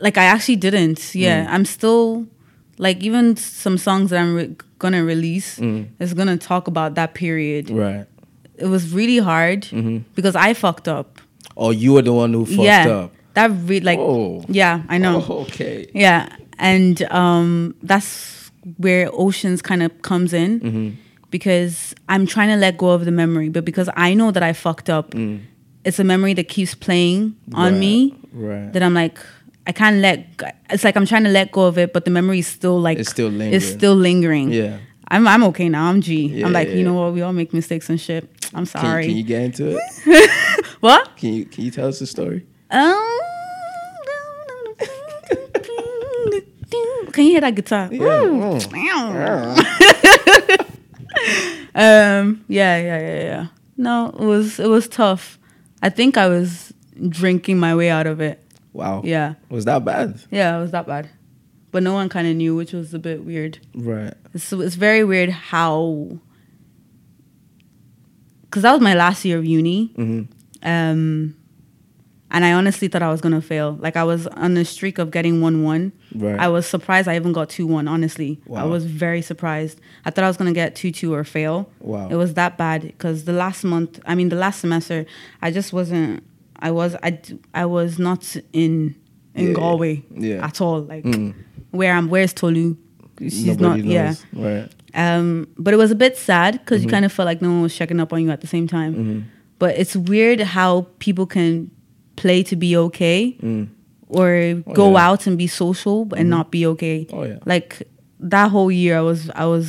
like I actually didn't. Yeah. Mm. I'm still like even some songs that I'm re- gonna release mm. is gonna talk about that period. Right. It was really hard mm-hmm. because I fucked up. Oh, you were the one who fucked yeah. up. That re- like Oh. yeah, I know. Oh, okay. Yeah, and um, that's where Oceans kind of comes in Mm-hmm. because I'm trying to let go of the memory, but because I know that I fucked up, it's a memory that keeps playing on Mm. Right, me right. that I'm like. I can't let. It's like I'm trying to let go of it, but the memory is still like It's still It's lingering. still lingering. Yeah. I'm I'm okay now. I'm G. Yeah, am like yeah, you know what? We all make mistakes and shit. I'm Can, sorry. can you get into it? (laughs) what? Can you can you tell us the story? Um, can you hear that guitar? Yeah. um, yeah, yeah, yeah, yeah. No, it was it was tough. I think I was drinking my way out of it. Wow. Yeah, Was that bad? yeah, it was that bad. but no one kind of knew, which was a bit weird. Right. It's, it's very weird how, because that was my last year of uni, hmm um, and I honestly thought I was gonna fail. Like I was on a streak of getting one one. Right. I was surprised I even got two one. Honestly, I was very surprised. I thought I was gonna get two two or fail. Wow. It was that bad because the last month, I mean, the last semester, I just wasn't. I was. I I was not in in Yeah, Galway yeah. at all. Like Mm. where I'm. Where's Tolu? She's Nobody not. Yeah. knows. Right. Um, but it was a bit sad because Mm-hmm. you kind of felt like no one was checking up on you at the same time. But it's weird how people can play to be okay Mm. or Oh, go yeah. Mm-hmm. out and be social and not be okay. Oh yeah. Like that whole year, I was, I was,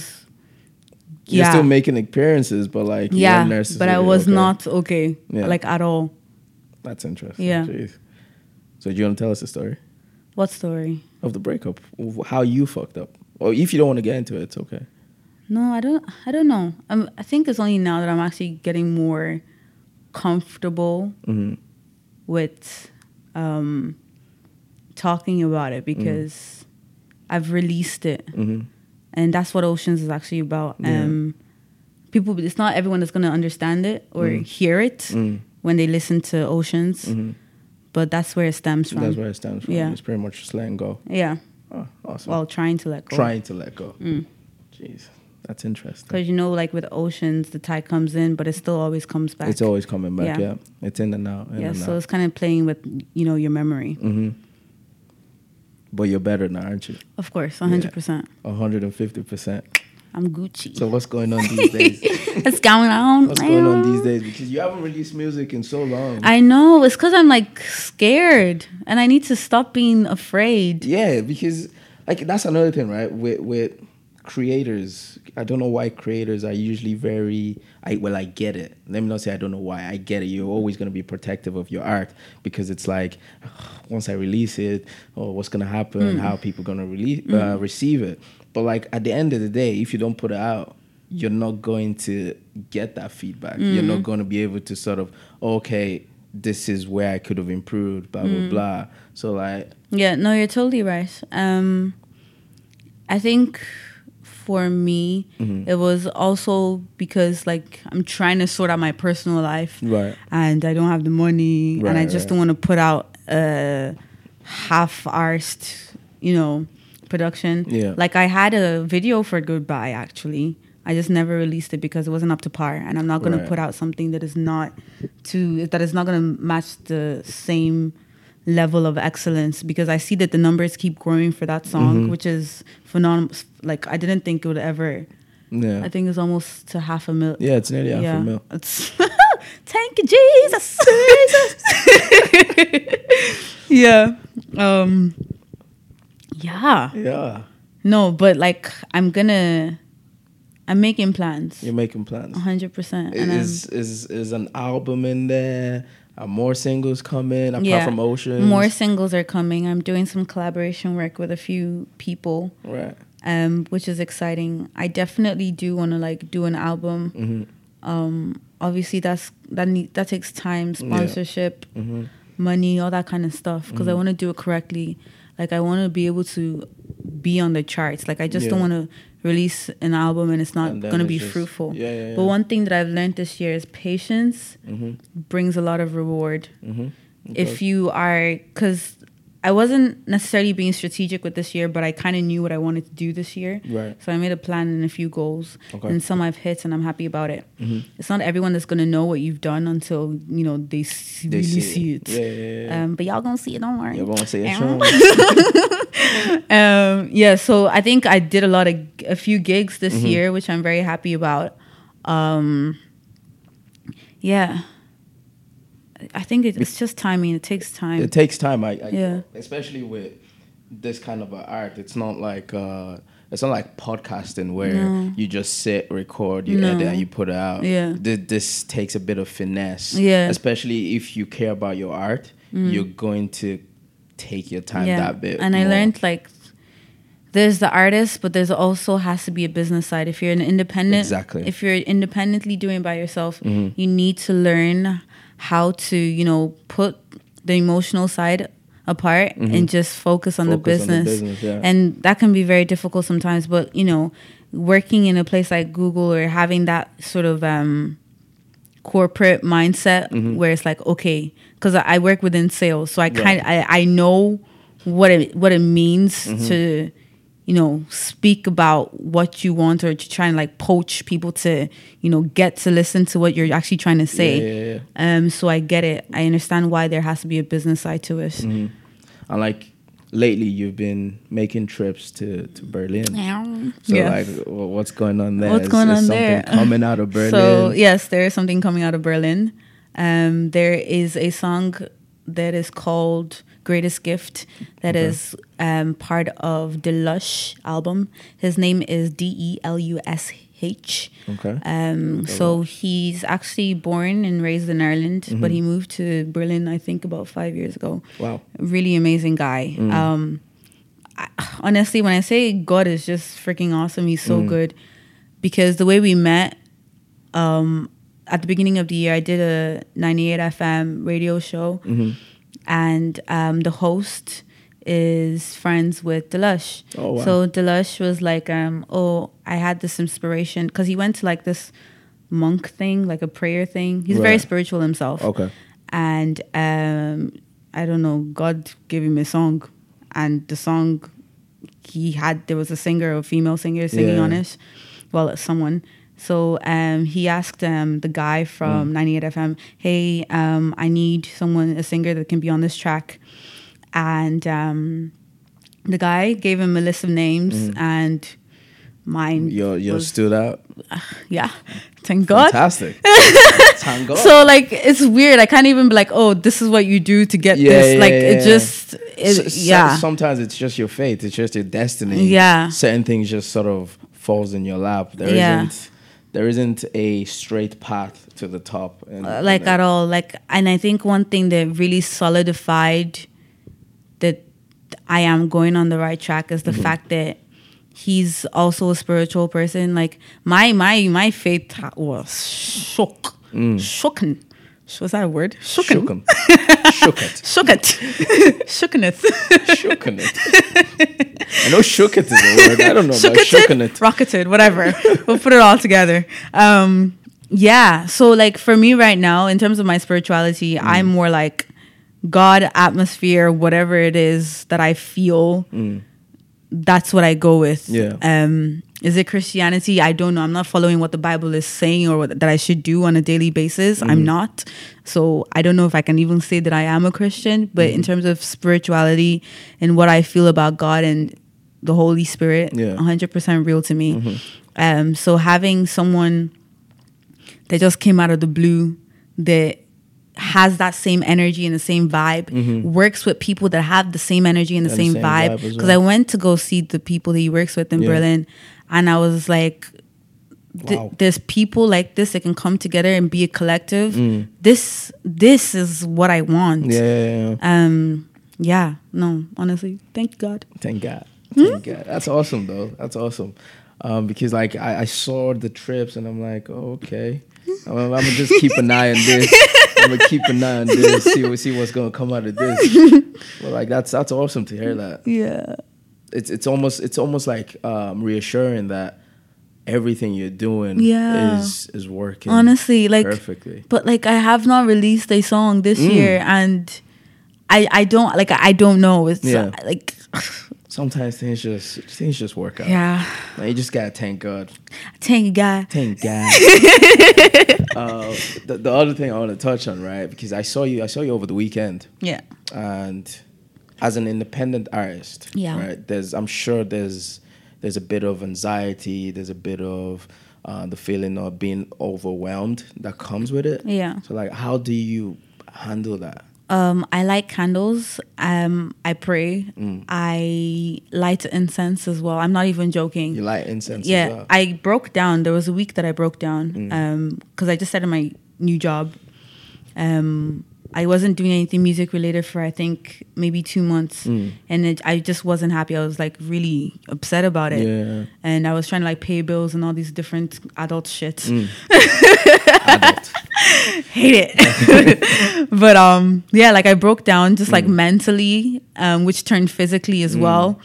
You're yeah, still making appearances, but like yeah, but I was okay. not okay, Yeah. like at all. That's interesting. Yeah. Jeez. So do you want to tell us the story What story? of the breakup? Of How you fucked up? Or if you don't want to get into it, it's okay. No, I don't. I don't know. I'm, I think it's only now that I'm actually getting more comfortable hmm with um, talking about it because I've released it, hmm and that's what Oceans is actually about. Yeah. Um, people, it's not everyone that's gonna understand it or Mm. hear it Mm. when they listen to Oceans, hmm but that's where it stems from. That's where it stems from. Yeah. It's pretty much just letting go. yeah. Oh, awesome. Well, trying to let go. Trying to let go. Mm. Jeez, that's interesting. Because you know, like with Oceans, the tide comes in, but it still always comes back. It's always coming back. Yeah. Yeah, it's in and out. In yeah. and So out. it's kind of playing with you know your memory. hmm But you're better now, aren't you? Of course, hundred percent. 150 percent. I'm Gucci. So what's going on these (laughs) days? What's going on? What's going on these days? Because you haven't released music in so long. I know. It's because I'm like scared and I need to stop being afraid. Yeah, because like that's another thing, right? With with creators, I don't know why creators are usually very. I well, I get it. Let me not say I don't know why. I get it. You're always gonna be protective of your art because it's like (sighs) once I release it, or what's gonna happen, how people gonna release uh, receive it. But like at the end of the day, if you don't put it out, you're not going to get that feedback. You're not going to be able to sort of okay, this is where I could have improved. Blah blah blah. So like. Yeah, no, you're totally right. Um, I think for me, Mm-hmm. it was also because like I'm trying to sort out my personal life. Right. and I don't have the money, and I just right. don't want to put out a half-arsed, you know, production. Yeah. Like I had a video for Goodbye actually. I just never released it because it wasn't up to par, and I'm not gonna put out something that is not to that is not gonna match the same level of excellence because I see that the numbers keep growing for that song, Mm-hmm. which is phenomenal. Like I didn't think it would ever. Yeah. I think it's almost to half a mil. yeah, it's nearly half yeah, a mil. It's (laughs) thank you, Jesus. (laughs) yeah. Um. Yeah. Yeah. No, but like I'm gonna. I'm making plans. You're making plans. hundred percent. And I'm, Is is is an album in there? Are more singles coming apart yeah, from Oceans? more singles are coming. I'm doing some collaboration work with a few people, Right. um, which is exciting. I definitely do want to like do an album. Mm-hmm. Um, obviously that's that need that takes time, sponsorship, Mm-hmm. money, all that kind of stuff. Because I want to do it correctly. Like I want to be able to be on the charts. Like I just don't want to release an album and it's not And going to it's be just- fruitful. Yeah, yeah, yeah. But one thing that I've learned this year is patience Mm-hmm. brings a lot of reward. Mm-hmm. If you are, because I wasn't necessarily being strategic with this year, but I kind of knew what I wanted to do this year. Right. So I made a plan and a few goals, Okay. and some I've hit, and I'm happy about it. Mhm. It's not everyone that's gonna know what you've done until you know they, see, They really see see it. it. Yeah, yeah, yeah. Um, but y'all gonna see it. Don't worry. You're gonna see Um, (laughs) um, yeah, so I think I did a lot of a few gigs this Mm-hmm. year, which I'm very happy about. Um, yeah, I think it's just timing. It takes time. It takes time. I, I Yeah. especially with this kind of art. It's not like uh, it's not like podcasting where No. you just sit, record, you No. edit, and you put it out. Yeah. This, this takes a bit of finesse. Yeah. Mm. Especially if you care about your art, you're going to take your time that bit. And I learned like there's the artist, but there's also has to be a business side. If you're an independent, Exactly. Mm-hmm. If you're independently doing by yourself, you need to learn how to, you know, put the emotional side apart and just focus on the Mm-hmm. On the business. business, yeah. And that can be very difficult sometimes. But you know, working in a place like Google or having that sort of um, corporate mindset Mm-hmm. where it's like okay, because I work within sales, so I kind I I know what it what it means Mm-hmm. to you know speak about what you want or to try and like poach people to you know get to listen to what you're actually trying to say Yeah, yeah, um so i get it i understand why there has to be a business side to it Mm-hmm. And like lately, you've been making trips to to Berlin. So Yes. like, wh- what's going on there? What's Is- going is on something there? Coming out of (laughs) Berlin. So yes, there is something coming out of Berlin. Um, there is a song that is called "Greatest Gift" that Okay. is um, part of the Lush album. His name is D E L U S H. okay. Um, so he's actually born and raised in Ireland, but he moved to Berlin, I think, about five years ago. wow. Really amazing guy. Um, I, honestly, when I say God is just freaking awesome, he's so good. Because the way we met, um, at the beginning of the year, I did a 98 FM radio show, and um, the host is friends with Delush. Oh, wow. So Delush was like, um, "Oh, I had this inspiration because he went to like this monk thing, like a prayer thing. He's very spiritual himself Okay. and um, I don't know, God gave him a song, and the song he had there was a singer, a female singer singing Yeah. on it. Well, someone. So um, he asked um, the guy from Mm. 98 FM, "Hey, um, I need someone, a singer that can be on this track," and um, the guy gave him a list of names, Mm. and mine You're you're was stood out. (sighs) yeah, thank God. Fantastic. (laughs) Thank God. So like it's weird. I can't even be like, oh, this is what you do to get Yeah, this. yeah, like yeah, it just, it, so- yeah, Sometimes it's just your fate. It's just your destiny. Yeah. Certain things just sort of falls in your lap. There Yeah. not there isn't a straight path to the top. And, Uh, like at all. Like, and I think one thing that really solidified that I am going on the right track is the Mm-hmm. fact that he's also a spiritual person. Like my my my faith was shook, shooken. Was that a word? Shooken. shook (laughs) 'em. shook it. Shook it. Shookeneth. Shooken it. I know shook it is a word. I don't know about shooken it. rocketed, whatever. we'll put it all together. Um, yeah. So like for me right now, in terms of my spirituality, Mm. I'm more like God, atmosphere, whatever it is that I feel. That's what I go with. Mm. Yeah. Um, is it Christianity? I don't know. I'm not following what the Bible is saying or what, that I should do on a daily basis. Mm. I'm not. So I don't know if I can even say that I am a Christian. But Mm-hmm. in terms of spirituality and what I feel about God and the Holy Spirit, Yeah. 100% real to me. Mm-hmm. Um, so having someone that just came out of the blue that has that same energy and the same vibe works with people that have the same energy and the Mm-hmm. The same, same vibe vibe because well. i went to go see the people that he works with in Yeah. berlin and i was like th- Wow. there's people like this that can come together and be a collective Mm. this this is what i want Yeah, yeah, yeah. um yeah no honestly thank god Thank God. Hmm? Thank God. That's awesome though. That's awesome. Um, because like I, I saw the trips and I'm like, oh, okay. I'm, I'm gonna just keep an eye on this. I'm gonna keep an eye on this. See what see what's gonna come out of this. Well, like that's that's awesome to hear that. yeah It's it's almost it's almost like um, reassuring that everything you're doing Yeah. is is working honestly like perfectly. but like i have not released a song this Mm. year and i i don't like i don't know it's Yeah. uh, like (laughs) Sometimes things just things just work out. yeah Like, you just gotta thank God. thank god Thank (laughs) God. uh, the, the other thing I want to touch on, right? Because I saw you, I saw you over the weekend, yeah and as an independent artist, Yeah. right? There's, I'm sure there's, there's a bit of anxiety. There's a bit of uh, the feeling of being overwhelmed that comes with it. Yeah. So, like, how do you handle that? Um i light candles um i pray Mm. i light incense as well i'm not even joking You light incense yeah as well. i broke down there was a week that i broke down Mm. um because i just started my new job um I wasn't doing anything music related for I think maybe two months, Mm. and it, I just wasn't happy. I was like really upset about it, Yeah. and I was trying to like pay bills and all these different adult shit. Mm. (laughs) Adult. Hate it, (laughs) but um, yeah, like I broke down just Mm. like mentally, um, which turned physically as well.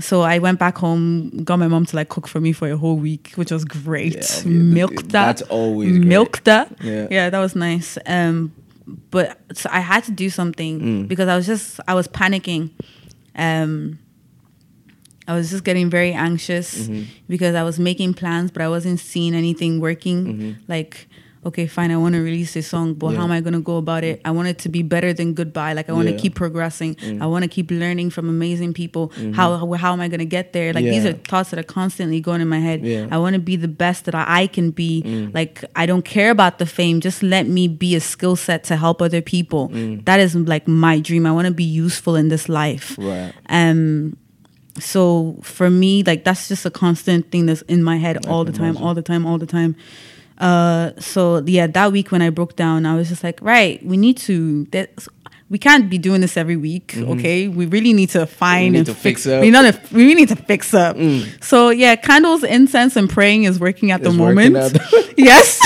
So I went back home, got my mom to like cook for me for a whole week, which was great. Yeah, I mean, Milked that. that's always great. milked that. Yeah. yeah, that was nice. Um, but so I had to do something Mm. because I was just I was panicking. Um, I was just getting very anxious Mm-hmm. because I was making plans, but I wasn't seeing anything working. Like, okay, fine, I want to release a song, but Mm-hmm. Yeah. how am I going to go about it? I want it to be better than goodbye. Like, I want to Yeah. Mm. keep progressing. I want to keep learning from amazing people. How, how how am I going to get there? Like, these Mm-hmm. Are thoughts that are constantly going in my head. Yeah. I want to be the best that I can be. Mm. Like, I don't care about the fame. Just let me be a skill set to help other people. Mm. That is like my dream. I want to be useful in this life. Right. Um, so for me, like that's just a constant thing that's in my head all the time, imagine. all the time, all the time. Uh, so yeah, that week when I broke down, I was just like, right, we need to. That we can't be doing this every week, okay? We really need to find Mm-hmm. need and to fix. fix up. Mm. We know we really need to fix up. So yeah, candles, incense, and praying is working at the It's working moment. at (laughs) (laughs) yes.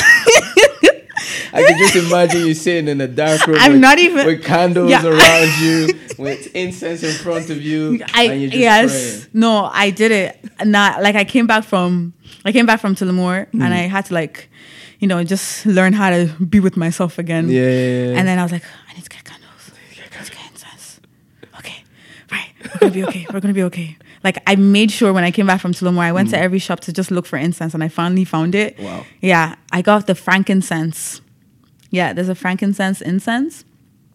I can just imagine you sitting in a dark room. I'm with, not even- with candles Yeah. around you, (laughs) with incense in front of you, I and you're just yes praying. no I did it not like I came back from I came back from Tullamore Hmm. and I had to like you know just learn how to be with myself again Yeah, yeah, yeah. and then I was like I need to get candles I need to get incense okay right we're gonna be okay we're gonna be okay like I made sure when I came back from Tullamore I went to every shop to just look for incense and I finally found it Hmm. Wow. yeah I got the frankincense yeah there's a frankincense incense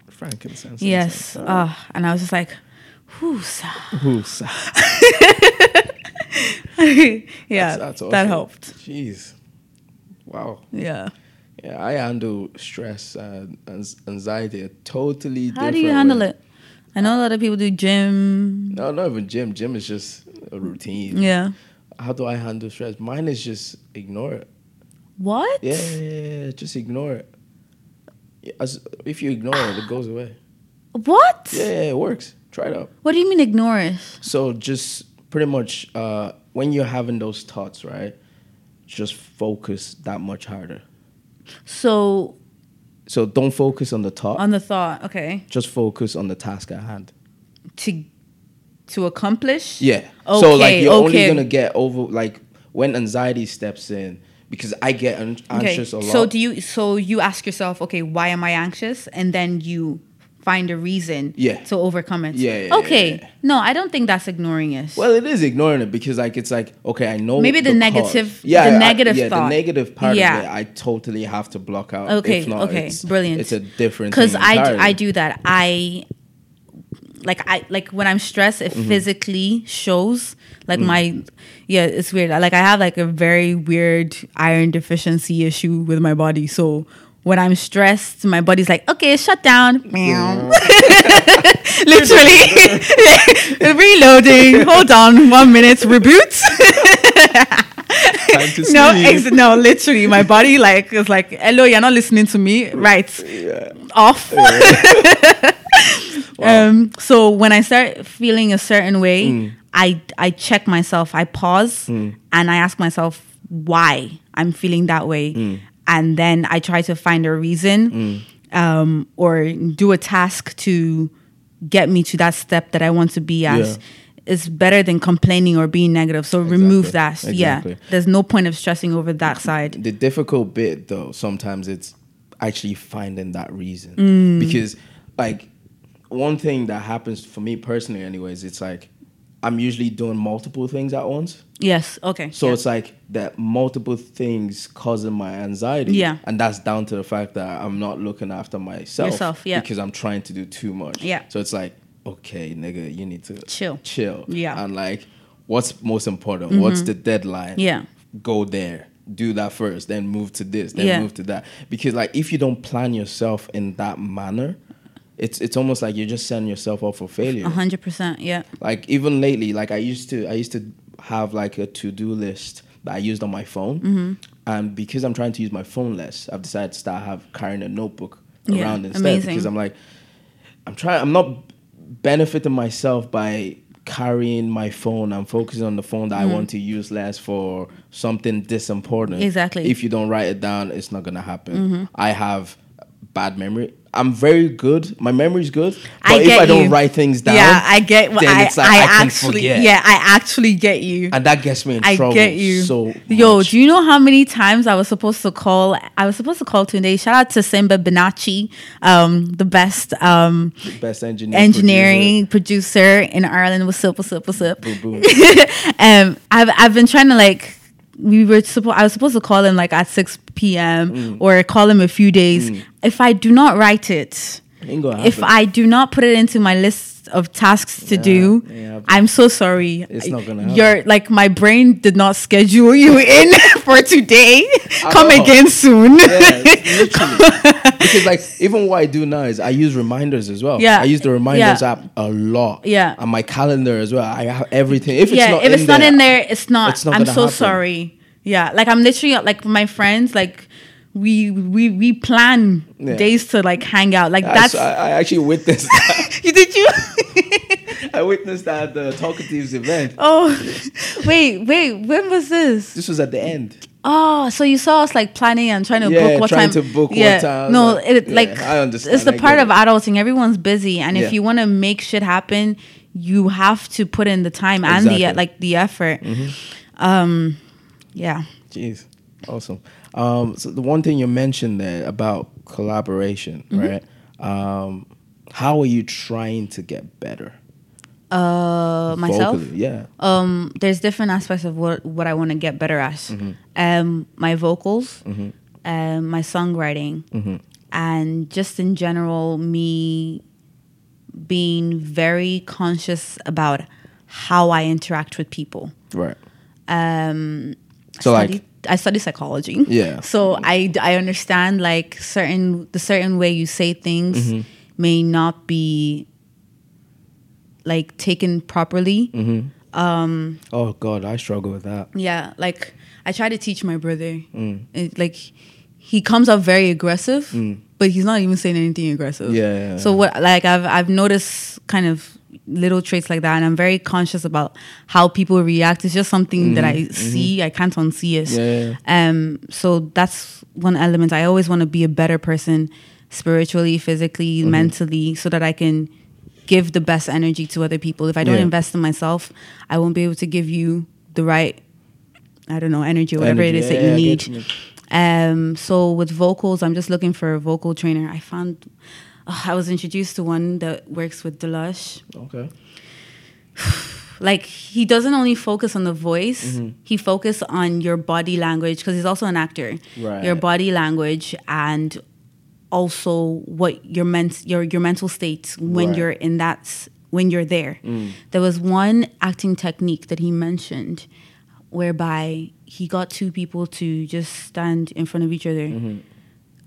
frankincense. yes incense. uh, and I was just like sa- sa- (laughs) (laughs) yeah, that's that awesome. helped. Jeez. Wow. Yeah. Yeah, I handle stress and anxiety totally How do you handle way. it? I know a lot of people do gym. No, not even gym. Gym is just a routine. Yeah. How do I handle stress? Mine is just ignore it. What? Yeah, yeah, yeah, yeah, just ignore it. As, if you ignore it, it goes away. What? Yeah, yeah, it works. Try it out. What do you mean ignore it? So just pretty much uh, when you're having those thoughts, right? Just focus that much harder. So So don't focus on the thought. on the thought, okay, just focus on the task at hand. to to accomplish. Yeah. Okay, so like Okay, you're only gonna get over like when anxiety steps in because I get an- Okay. anxious a lot. So do you? So you ask yourself, okay, why am I anxious? And then you find a reason. Yeah. To overcome it. Yeah, yeah, yeah, Okay. yeah. No, I don't think that's ignoring it. well, it is ignoring it because like it's like okay, I know Maybe the cause. negative- yeah, the I- negative yeah, thought. the negative part Yeah. of it, I totally have to block out. Okay, If not, okay, it's, brilliant. It's a different because I, d-. I do that i like i like when i'm stressed it Mm-hmm. physically shows like Mm. my yeah it's weird like i have like a very weird iron deficiency issue with my body so when i'm stressed my body's like okay shut down. (laughs) Meow. (laughs) literally. (laughs) Reloading. Hold on one minute. Reboot. Time to no ex- no literally my body like is like hello you're not listening to me. Right. Off. Um so when i start feeling a certain way Mm. i i check myself. I pause and i ask myself why i'm feeling that way. Mm. And then i try to find a reason um or do a task to get me to that step that i want to be at. Yeah. it's better than complaining or being negative. So remove that. Exactly. yeah there's no point of stressing over that side. The difficult bit though sometimes it's actually finding that reason. Mm. because like one thing that happens for me personally anyways it's like i'm usually doing multiple things at once yes okay so yeah. it's like that multiple things causing my anxiety Yeah. and that's down to the fact that i'm not looking after myself Yourself, yeah. because i'm trying to do too much Yeah. so it's like okay nigga you need to Chill. chill Yeah. Mm-hmm. and like what's most important what's the deadline Yeah. go there do that first then move to this then Yeah. move to that because like if you don't plan yourself in that manner it's it's almost like you're just setting yourself up for failure A hundred percent yeah like even lately like i used to i used to have like a to-do list that i used on my phone Mm-hmm. and because i'm trying to use my phone less i've decided to start have carrying a notebook Yeah, around instead amazing. because I'm like, I'm trying. I'm not benefiting myself by carrying my phone. I'm focusing on the phone that I want to use less for something this important. Mm-hmm. Exactly. Mm-hmm. If you don't write it down, it's not gonna happen. I have bad memory. I'm very good. My memory's good. But I if I don't you. wite things down, yeah, I get. Well, then I, it's like I, I can actually, forget. yeah, I actually get you. and that gets me in I trouble. get you. So much. Yo, do you know how many times I was supposed to call? I was supposed to call today. Shout out to Simba Benacci, um, the best um, best engineer, engineering producer. in Ireland. What's up? What's up? Boom, boom. (laughs) um, I've I've been trying to like. We were supposed. I was supposed to call him like at six p.m. Mm. or call him a few days. If I do not write it, Ain't if. I do not put it into my list of tasks to do, yeah, I'm so sorry. it's not gonna happen. You're like my brain did not schedule you in (laughs) for today. Oh. Come know. again soon. yeah, literally. (laughs) because like even what I do now is I use reminders as well. Yeah. I use the reminders Yeah. app a lot. Yeah. and my calendar as well. I have everything. If it's yeah, not if in it's not there, in there, it's not. it's not I'm so happen. sorry. Yeah, like I'm literally like my friends like. We we we plan Yeah. days to like hang out. Like that's I, I actually witnessed. That. You (laughs) did you? (laughs) I witnessed that at the Talkatives event. oh, wait wait. When was this? This was at the end. Oh, so you saw us like planning and trying to Yeah, book what trying time? to book what yeah. time, No, like- it yeah, like I understand, It's the I part of adulting. Everyone's busy, and Yeah. if you want to make shit happen, you have to put in the time and the Exactly. Mm-hmm. like the effort. Um, yeah. Jeez, awesome. Um, so the one thing you mentioned there about collaboration, Mm-hmm. right? Um, how are you trying to get better? Uh, myself. Vocally, yeah. um there's different aspects of what what I want to get better at. Um my vocals, um my songwriting, and just in general me being very conscious about how I interact with people. Right. Um So like, I study psychology. Yeah. So I I understand like certain the certain way you say things Mm-hmm. May not be like taken properly. Mm-hmm. oh god, I struggle with that. Yeah, like I try to teach my brother. Mm. It, like he comes up very aggressive, but he's not even saying anything aggressive. Yeah, yeah, yeah. So what? Like I've I've noticed kind of little traits like that, and I'm very conscious about how people react. It's just something that I see. I can't unsee it. Mm-hmm. Yeah, yeah, Um. So that's one element. I always want to be a better person, spiritually, physically, Mm-hmm. mentally, so that I can give the best energy to other people. If I don't Yeah. invest in myself, I won't be able to give you the right, I don't know, energy or whatever Energy, it is yeah, that you need. you. Um, so with vocals, I'm just looking for a vocal trainer. I found oh, I was introduced to one that works with Delush. Okay. (sighs) Like he doesn't only focus on the voice; Mm-hmm. he focuses on your body language because he's also an actor. Right. Your body language and also what your ment your your mental state when Right. you're in that when you're there. Mm. There was one acting technique that he mentioned whereby he got two people to just stand in front of each other mm-hmm.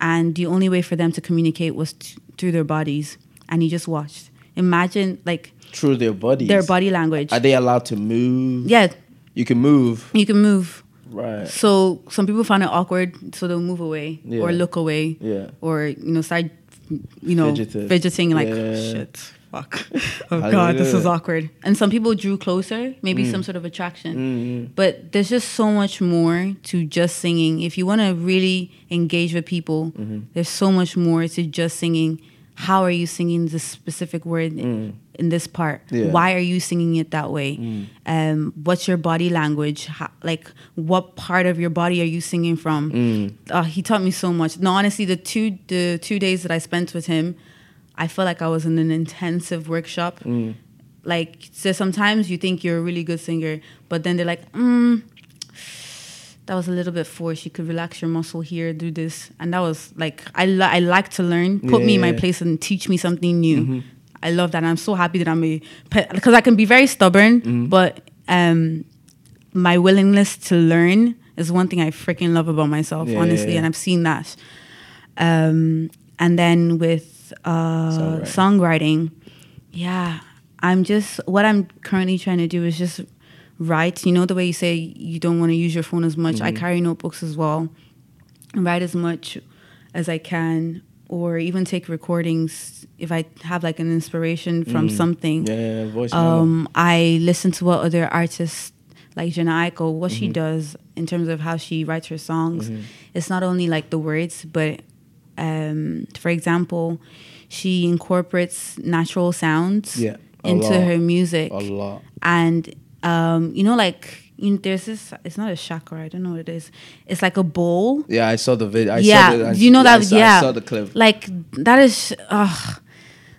and the only way for them to communicate was t- through their bodies and he just watched imagine like Through their bodies. their body language Are they allowed to move? yeah You can move. you can move Right. so some people find it awkward so they'll move away or look away Yeah. or you know start you know Fidgeted. fidgeting like Yeah. shit fuck (laughs) oh god this is awkward and some people drew closer maybe Mm. some sort of attraction but there's just so much more to just singing if you want to really engage with people Mm-hmm. there's so much more to just singing how are you singing this specific word in this part Mm. Yeah. Mm. why are you singing it that way um, what's your body language How, like what part of your body are you singing from Mm. uh, he taught me so much no honestly the two the two days that i spent with him i felt like i was in an intensive workshop Mm. like so sometimes you think you're a really good singer but then they're like mm, that was a little bit forced you could relax your muscle here do this and that was like i, li- I like to learn put me in my Yeah. Mm-hmm. place and teach me something new i love that And i'm so happy that i'm a because i can be very stubborn Mm-hmm. but um my willingness to learn is one thing i freaking love about myself Yeah, honestly yeah, and i've seen that. Um and then with uh Songwriting. songwriting yeah i'm just what i'm currently trying to do is just write you know the way you say you don't want to use your phone as much? I carry notebooks as well. Write as much as i can or even take recordings if I have like an inspiration from something. Mm. Yeah, voice. Um, I listen to what other artists like Jhené Aiko, what Mm-hmm. she does in terms of how she writes her songs. It's not only like the words, but um, for example, she incorporates natural sounds Yeah, into lot. her music, a lot. and um, you know, like you know, there's this. It's not a chakra. I don't know what it is. It's like a bowl. Yeah, I saw the video. I yeah, saw the, I, you know I that. saw, yeah, I saw the clip. Like that is. Ugh.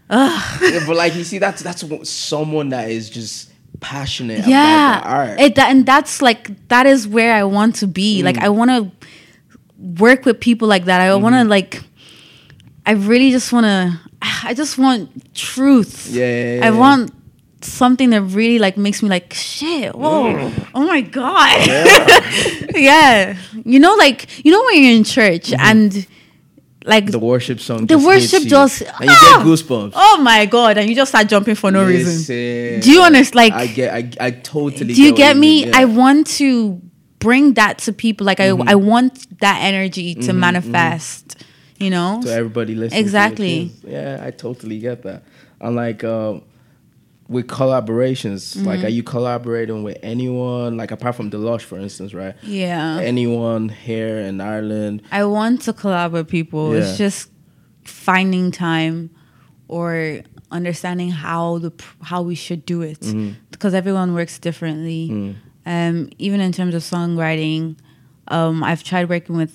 Yeah, but like you see, that's that's someone that is just passionate about yeah the art. It, and that's like that is where i want to be like Mm. i want to work with people like that i want Mm-hmm. to like i really just want to i just want truth Yeah, yeah, yeah, i want something that really like makes me like shit whoa oh my god (laughs) yeah. you know like you know when you're in church and like Mm-hmm. the worship song. the just worship hits you, just and you ah! get goosebumps. oh my god and you just start jumping for no reason Do you understand, like- I get, I, I totally. do you what get me yeah. Mm-hmm, i want to bring that to people like I, I want that energy to manifest you know to everybody listening. Exactly. Yeah, I totally get that. And like um, with collaborations, Mm-hmm. like are you collaborating with anyone? Like apart from Deluxe, for instance, right? yeah Anyone here in Ireland? i want to collaborate with people Yeah. it's just finding time or understanding how the how we should do it Mm-hmm. because everyone works differently Mm. um even in terms of songwriting um i've tried working with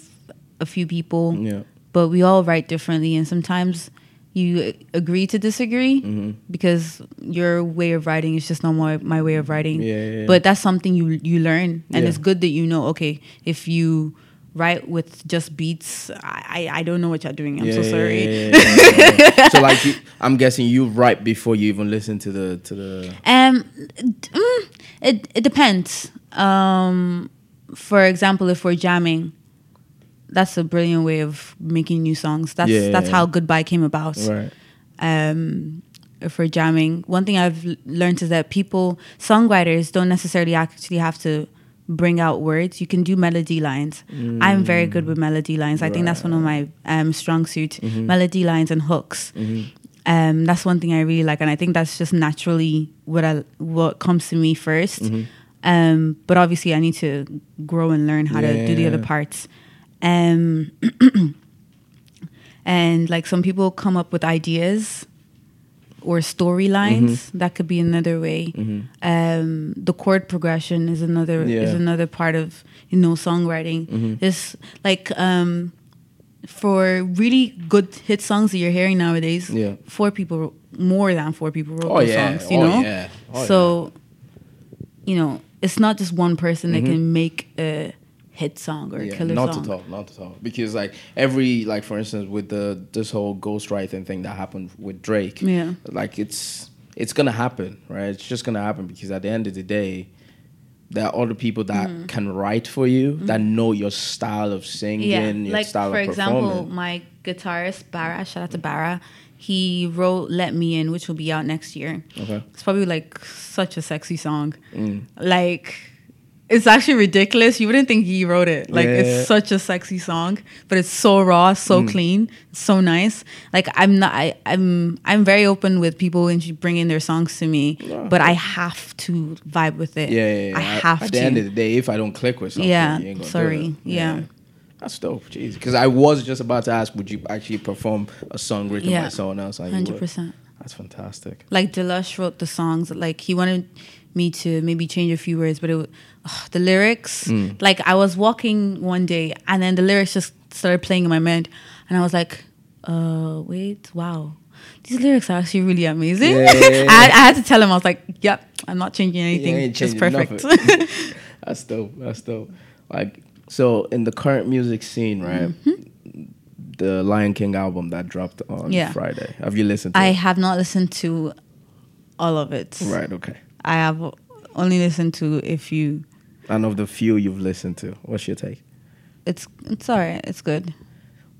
a few people Yeah. but we all write differently and sometimes you agree to disagree Mm-hmm. because your way of writing is just not my, my way of writing Yeah, yeah, yeah. but that's something you you learn and it's good that you know okay if you write with just beats i i, I don't know what you're doing i'm so sorry (laughs) so like, you, I'm guessing you write before you even listen to the to the. Um, mm, it it depends. Um, for example, if we're jamming, that's a brilliant way of making new songs. That's Yeah, yeah, that's yeah. how Goodbye came about. Right. Um, we're jamming, one thing I've learned is that people, songwriters, don't necessarily actually have to bring out words. You can do melody lines. I'm very good with melody lines. I think that's one of my um, strong suits. Mm-hmm. Melody lines and hooks. Um, that's one thing I really like, and I think that's just naturally what I what comes to me 1st Mm-hmm. Um, but obviously, I need to grow and learn how to do the other parts. Um, (clears throat) and like some people come up with ideas or storylines Mm-hmm. that could be another way um the chord progression is another is Yeah. Mm-hmm. another part of you know songwriting it's like um for really good hit songs that you're hearing nowadays Yeah. four people more than four people wrote Oh those yeah. songs you oh know yeah. Oh, so you know it's not just one person Mm-hmm. that can make a hit song or yeah, killer not song at all, not at all. Because like every like for instance with the this whole ghostwriting thing that happened with Drake, Yeah. like it's it's gonna happen, right? It's just gonna happen because at the end of the day, there are other people that Mm-hmm. can write for you that know your style of singing, yeah your like style for example my guitarist Barra shout out to Barra he wrote Let Me In which will be out next year Okay. it's probably like such a sexy song Mm. like it's actually ridiculous you wouldn't think he wrote it like Yeah. it's such a sexy song but it's so raw so Mm. clean so nice like i'm not I, i'm i'm very open with people when you bring in their songs to me but i have to vibe with it Yeah, yeah, yeah. i At- have at, to the end of the day, if I don't click with something, Yeah, you ain't gonna do sorry. Yeah. That's dope, jeez. Because I was just about to ask, would you actually perform a song written Yeah. by someone else? And 100% That's fantastic. like Delush wrote the songs. Like he wanted me to maybe change a few words, but it ugh, the lyrics. Mm. Like I was walking one day, and then the lyrics just started playing in my mind, and I was like, "Uh, wait, wow." These lyrics are actually really amazing. Yeah, yeah, yeah. (laughs) I, I had to tell him, I was like, yep, I'm not changing anything. it's changing perfect. nothing. (laughs) (laughs) That's dope. That's dope. Like so, in the current music scene, right? The Lion King album that dropped on Mm-hmm. Yeah. Friday. Have you listened to I it? have not listened to all of it. Right. Okay. I have only listened to a few. And of the few you've listened to, what's your take? It's it's alright. It's good.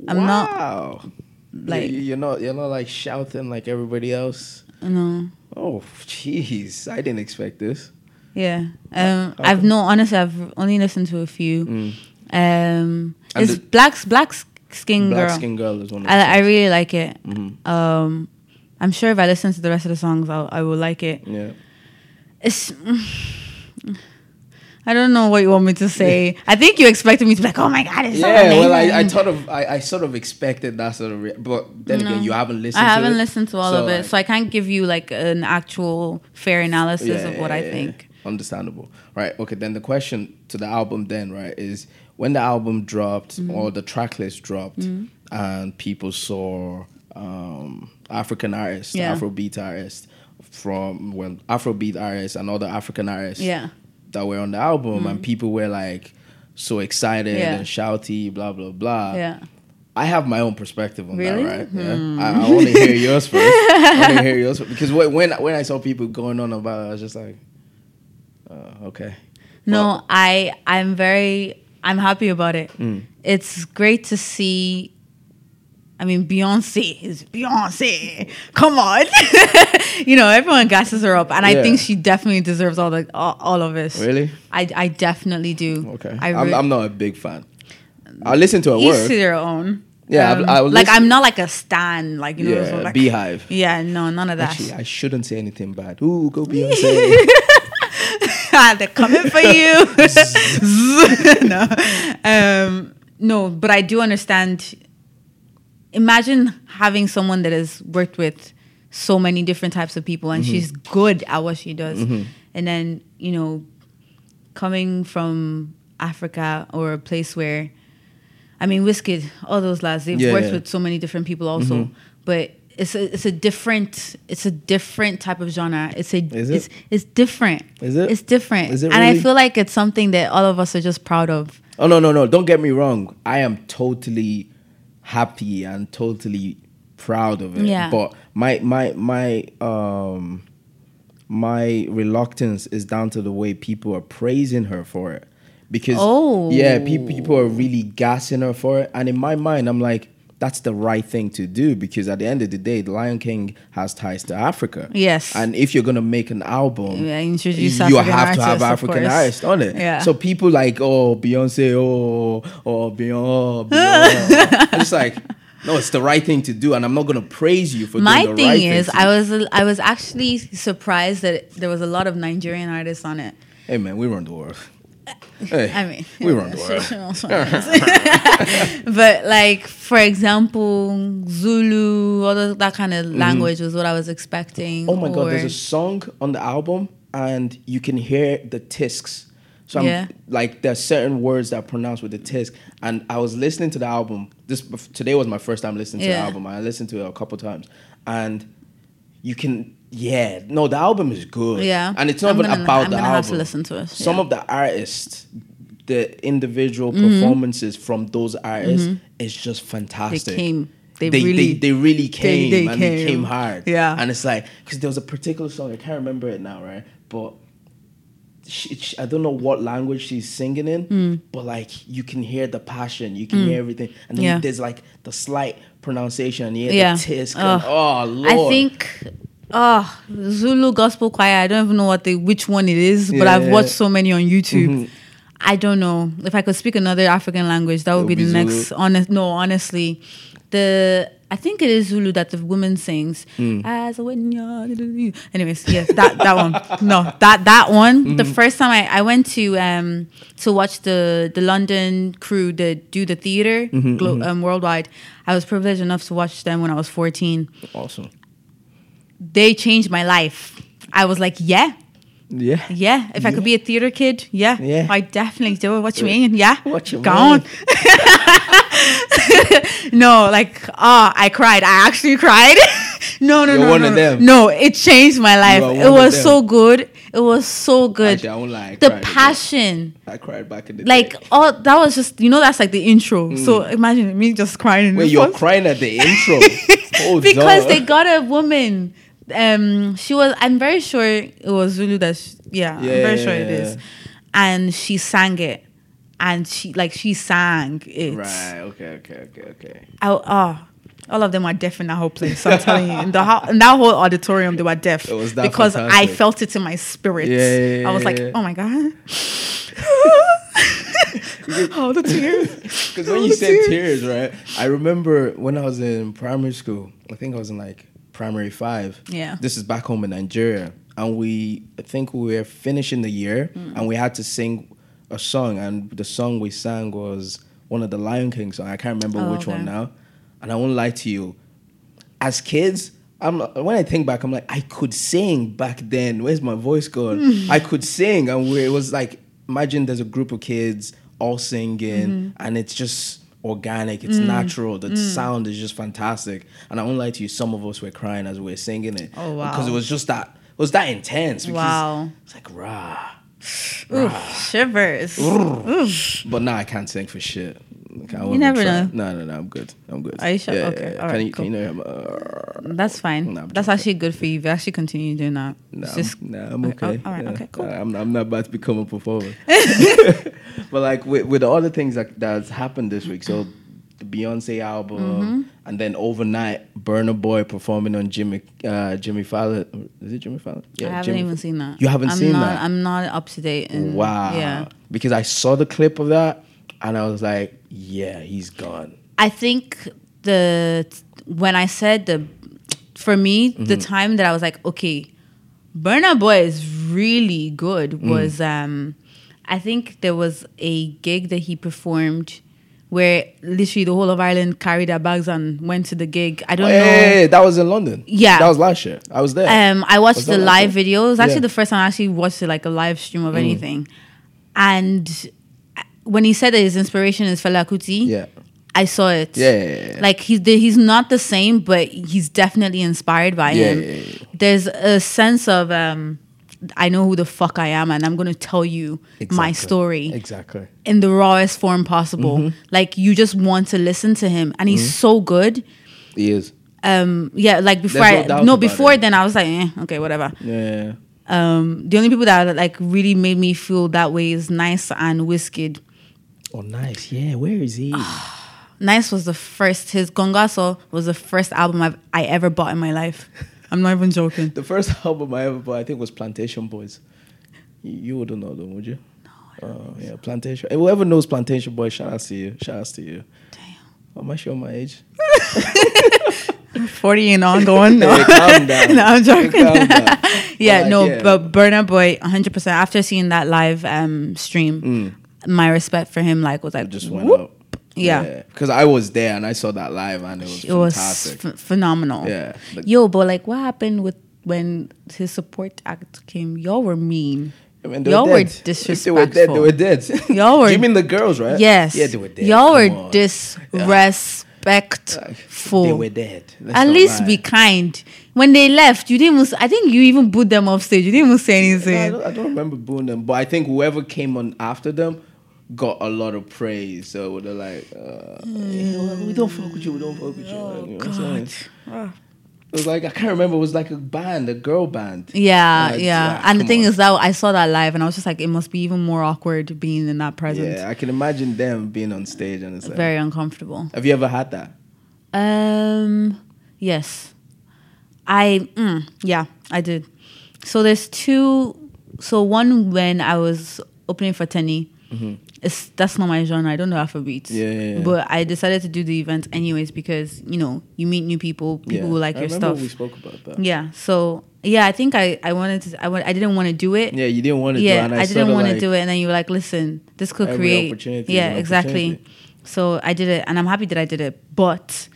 I'm not wow. like- You- you're not you're not like shouting like everybody else. no. Oh, jeez, I didn't expect this. Yeah. Um, Okay. I've no honestly I've only listened to a few. Mm. Um it's Blacks Blacks Skin girl. Black Girl. Skin Girl is one of the I, I really like it. Mhm. Um, I'm sure if I listen to the rest of the songs, I'll, I will like it. Yeah. It's. (sighs) I don't know what you want me to say. I think you expected me to be like, "Oh my god, it's so Yeah, well, I, I amazing." thought of, I, I sort of expected that sort of, re- but then No. again, you haven't listened. I haven't listened to all So, of it, like, so I can't give you like an actual fair analysis yeah, of what yeah, I think. Understandable, right? Okay, then the question to the album then, right, is when the album dropped Mm-hmm. or the track list dropped, and people saw um, African artists. Afrobeat artists from well, Afrobeat artists and other African artists, Yeah. that were on the album, and people were like so excited Yeah. and shouty, blah blah blah. Yeah. I have my own perspective on Really? Hmm. that, right? Yeah. I, I want to hear yours (laughs) first. I want to hear yours first. because when when when I saw people going on about it, I was just like, uh, okay. No, I I'm very I'm happy about it. Mm. It's great to see. I mean, Beyonce is Beyonce. Come on, (laughs) you know everyone gasses her up, and I think she definitely deserves all the all, all of this. Really? I I definitely do. Okay. I I'm, re- I'm not a big fan. I listen to her work. to their own. Yeah, I- Um, I will like I'm not like a stan, like you know, yeah, like, BeyHive. yeah, no, none of that. Actually, I shouldn't say anything bad. Ooh, go Beyonce. (laughs) They're coming for you. (laughs) no, um, no, but I do understand. Imagine having someone that has worked with so many different types of people, and mm-hmm. she's good at what she does, mm-hmm. and then you know, coming from Africa or a place where, I mean, Wizkid, all those lads, they've Yeah, worked yeah. with so many different people also, mm-hmm. but. It's a it's a different it's a different type of genre. It's a it? it's it's different. Is it? It's different. Is it really? and I feel like it's something that all of us are just proud of. Oh no, no, no! Don't get me wrong. I am totally happy and totally proud of it. Yeah. But my my my um my reluctance is down to the way people are praising her for it. Because Oh. yeah, pe- people are really gassing her for it, and in my mind, I'm like, that's the right thing to do because at the end of the day, the Lion King has ties to Africa. Yes. and if you're gonna make an album, Yeah, introduce you African have to have African artists on it. Yeah. So people like, oh, Beyonce, oh, oh, Beyonce, (laughs) Beyonce. it's like, no, it's the right thing to do, and I'm not gonna praise you for My doing the thing right is, thing. I was I was actually surprised that there was a lot of Nigerian artists on it. hey man, we run the world. Hey, I mean, we (laughs) run the world. (laughs) (laughs) but like for example, Zulu, all of that kind of language was what I was expecting. Mm-hmm. Oh my god, there's a song on the album, and you can hear the tisks. So I'm Yeah. like, there's certain words that are pronounced with the tisk. And I was listening to the album. This today was my first time listening to the album. I listened to it a couple times, and you can, yeah, no, the album is good. Yeah. and it's not I'm even gonna- about I'm the album. have to listen to it, Some yeah. of the artists, the individual Mm-hmm. performances from those artists is just fantastic. They came. They they, really- they, they really came they and they came. came hard. Yeah. And it's like, because there was a particular song, I can't remember it now, right? But she, she- I don't know what language she's singing in, Hmm. but like you can hear the passion, you can hear everything. And then Yeah. there's like the slight pronunciation, hear Yeah. the tisk. And, oh, Lord. I think oh Zulu gospel choir. I don't even know what they which one it is, but Yeah, I've watched so many on YouTube. Mhm. I don't know if I could speak another African language. That would It be the be next. Honest, no, honestly, the I think it is Zulu that the woman sings. Hmm. As a when you're- Anyways, yeah, that that one. No, that that one. The Mm-hmm. first time I, I went to um to watch the the London crew that do the theater Mm-hmm, glo- um, worldwide. I was privileged enough to watch them when I was fourteen awesome. They changed my life. I was like, yeah, Yeah. yeah. If I could be a theater kid, yeah, Yeah. I definitely do it. What you mean? Yeah, What you Gone. (laughs) no, like, ah, I cried. I actually cried. (laughs) no, no, You're no, one no. of them. No, it changed my life. It was so good. It was so good. Actually, I won't lie. I the passion. I cried back in the Like day. oh, that was just you know that's like the intro. So imagine me just crying. Mm. Wait, you're crying at the intro. (laughs) oh, because they got a woman. Um, she was. I'm very sure it was Zulu. That sh- yeah, I'm very sure it Yeah. is. And she sang it, and she like she sang it. Right. Okay. Okay. Okay. Okay. I, oh, all of them are deaf in that whole place. I'm telling you, in the ho- in that whole auditorium, they were deaf It was that because I felt it in my spirit. Yeah, yeah, I was like, yeah. oh my god. (laughs) Oh, the tears. Because when you said tears, right? I remember when I was in primary school. I think I was in like primary five. Yeah. This is back home in Nigeria, and we I think we were finishing the year, Mm. and we had to sing a song, and the song we sang was one of the Lion King songs. I can't remember Oh, which one now, and I won't lie to you. As kids. I'm when I think back, I'm like, I could sing back then. Where's my voice gone? (laughs) I could sing, and we, it was like, imagine there's a group of kids all singing, Mm-hmm. and it's just organic, it's Mm. natural. The sound is just fantastic. And I won't lie to you, some of us were crying as we were singing it. Oh, wow. Because it was just that, it was that intense. Because Wow. It's like rah. Oof, shivers. Oof. But now I can't sing for shit. Like, I You never try. know. No, no, no. I'm good. I'm good. Are you sure? Yeah, Okay, yeah, yeah. all can right, you, cool. can you know? Uh, That's fine. Nah, That's actually good for you. If you actually continue doing that. No, It's just no, I'm Oh, okay. all right, okay, cool. I'm, I'm not about to become a performer. (laughs) (laughs) but like with, with the other things that that's happened this week, so the Beyonce album, Mm-hmm. and then overnight, Burna Boy performing on Jimmy uh, Jimmy Fallon. Is it Jimmy Fallon? Yeah, I haven't Jimmy even Fa- seen that. You haven't I'm seen not, that? I'm not up to date. In, wow. Yeah. Because I saw the clip of that, and I was like, yeah, he's gone. I think the when I said the for me the Mm-hmm. time that I was like, okay, Burna Boy is really good Mm. was um I think there was a gig that he performed where literally the whole of Ireland carried their bags and went to the gig. I don't Oh, know. yeah, yeah, yeah, that was in London. Yeah. that was last year. I was there. Um, I watched the live video. It was actually Yeah. Mm. the first time I actually watched it, like a live stream of anything. And when he said that his inspiration is Fela Kuti, yeah, I saw it. yeah, yeah, yeah. Like he's the, he's not the same, but he's definitely inspired by him. There's a sense of um, I know who the fuck I am, and I'm gonna tell you my story exactly. in the rawest form possible. Mm-hmm. Like you just want to listen to him, and he's so good. He is. Um, yeah, like before, There's no I, doubt no, before it. then I was like, eh, okay, whatever. Yeah. Um, the only people that like really made me feel that way is 9ice and Wizkid. Oh, nice. Yeah, where is he? (sighs) 9ice was the first. His Gongo Aso was the first album I've, I ever bought in my life. I'm not even joking. (laughs) the first (laughs) album I ever bought, I think, was Plantashun Boiz. You, you wouldn't know them, would you? No. Oh, yeah, Plantation. And whoever knows Plantashun Boiz, shout out to you. Shout out to you. Damn. Am I showing my age? (laughs) Forty and ongoing. No, Hey, calm down. no I'm joking. Calm down. yeah, But, no, yeah. but Burna Boy, 100. percent After seeing that live um, stream, my respect for him like was like It just went whoop. up. Yeah. Because I was there and I saw that live and it was It was fantastic. phenomenal. Yeah, but- Yo, but like, what happened with when his support act came? Y'all were mean. I mean, they Y'all were dead. If They were dead. disrespectful. They were dead. (laughs) Y'all were- you mean the girls, right? Yes. Yeah, they were dead. Y'all Come were on. disrespectful. They were dead. Let's At least lie. be kind. When they left, you didn't. Even, I think you even booed them off stage. You didn't even say No, I, anything. don't, I don't remember booing them, but I think whoever came on after them got a lot of praise. So they're like, uh, yeah, well, we don't fuck with you. We don't fuck with you. Like, you know what I'm? It was like I can't remember. It was like a band, a girl band. Yeah, Like, yeah. ah, and the thing on. is that I saw that live, and I was just like, it must be even more awkward being in that presence. Yeah, I can imagine them being on stage and it's like, Very uncomfortable. have you ever had that? Um, yes, I mm, yeah, I did. So there's two. So one when I was opening for Teni, it's that's not my genre. I don't know Afrobeats. Mm-hmm. Yeah, yeah, yeah. But I decided to do the event anyways because you know you meet new people, people yeah. who like I your stuff. We spoke about that. Yeah. So yeah, I think I I wanted to. I I didn't want to do it. Yeah, you didn't want to do Yeah, it. And I, I, didn't want to do it, and then you were like, "Listen, this could create." opportunity Yeah, exactly. So I did it, and I'm happy that I did it. But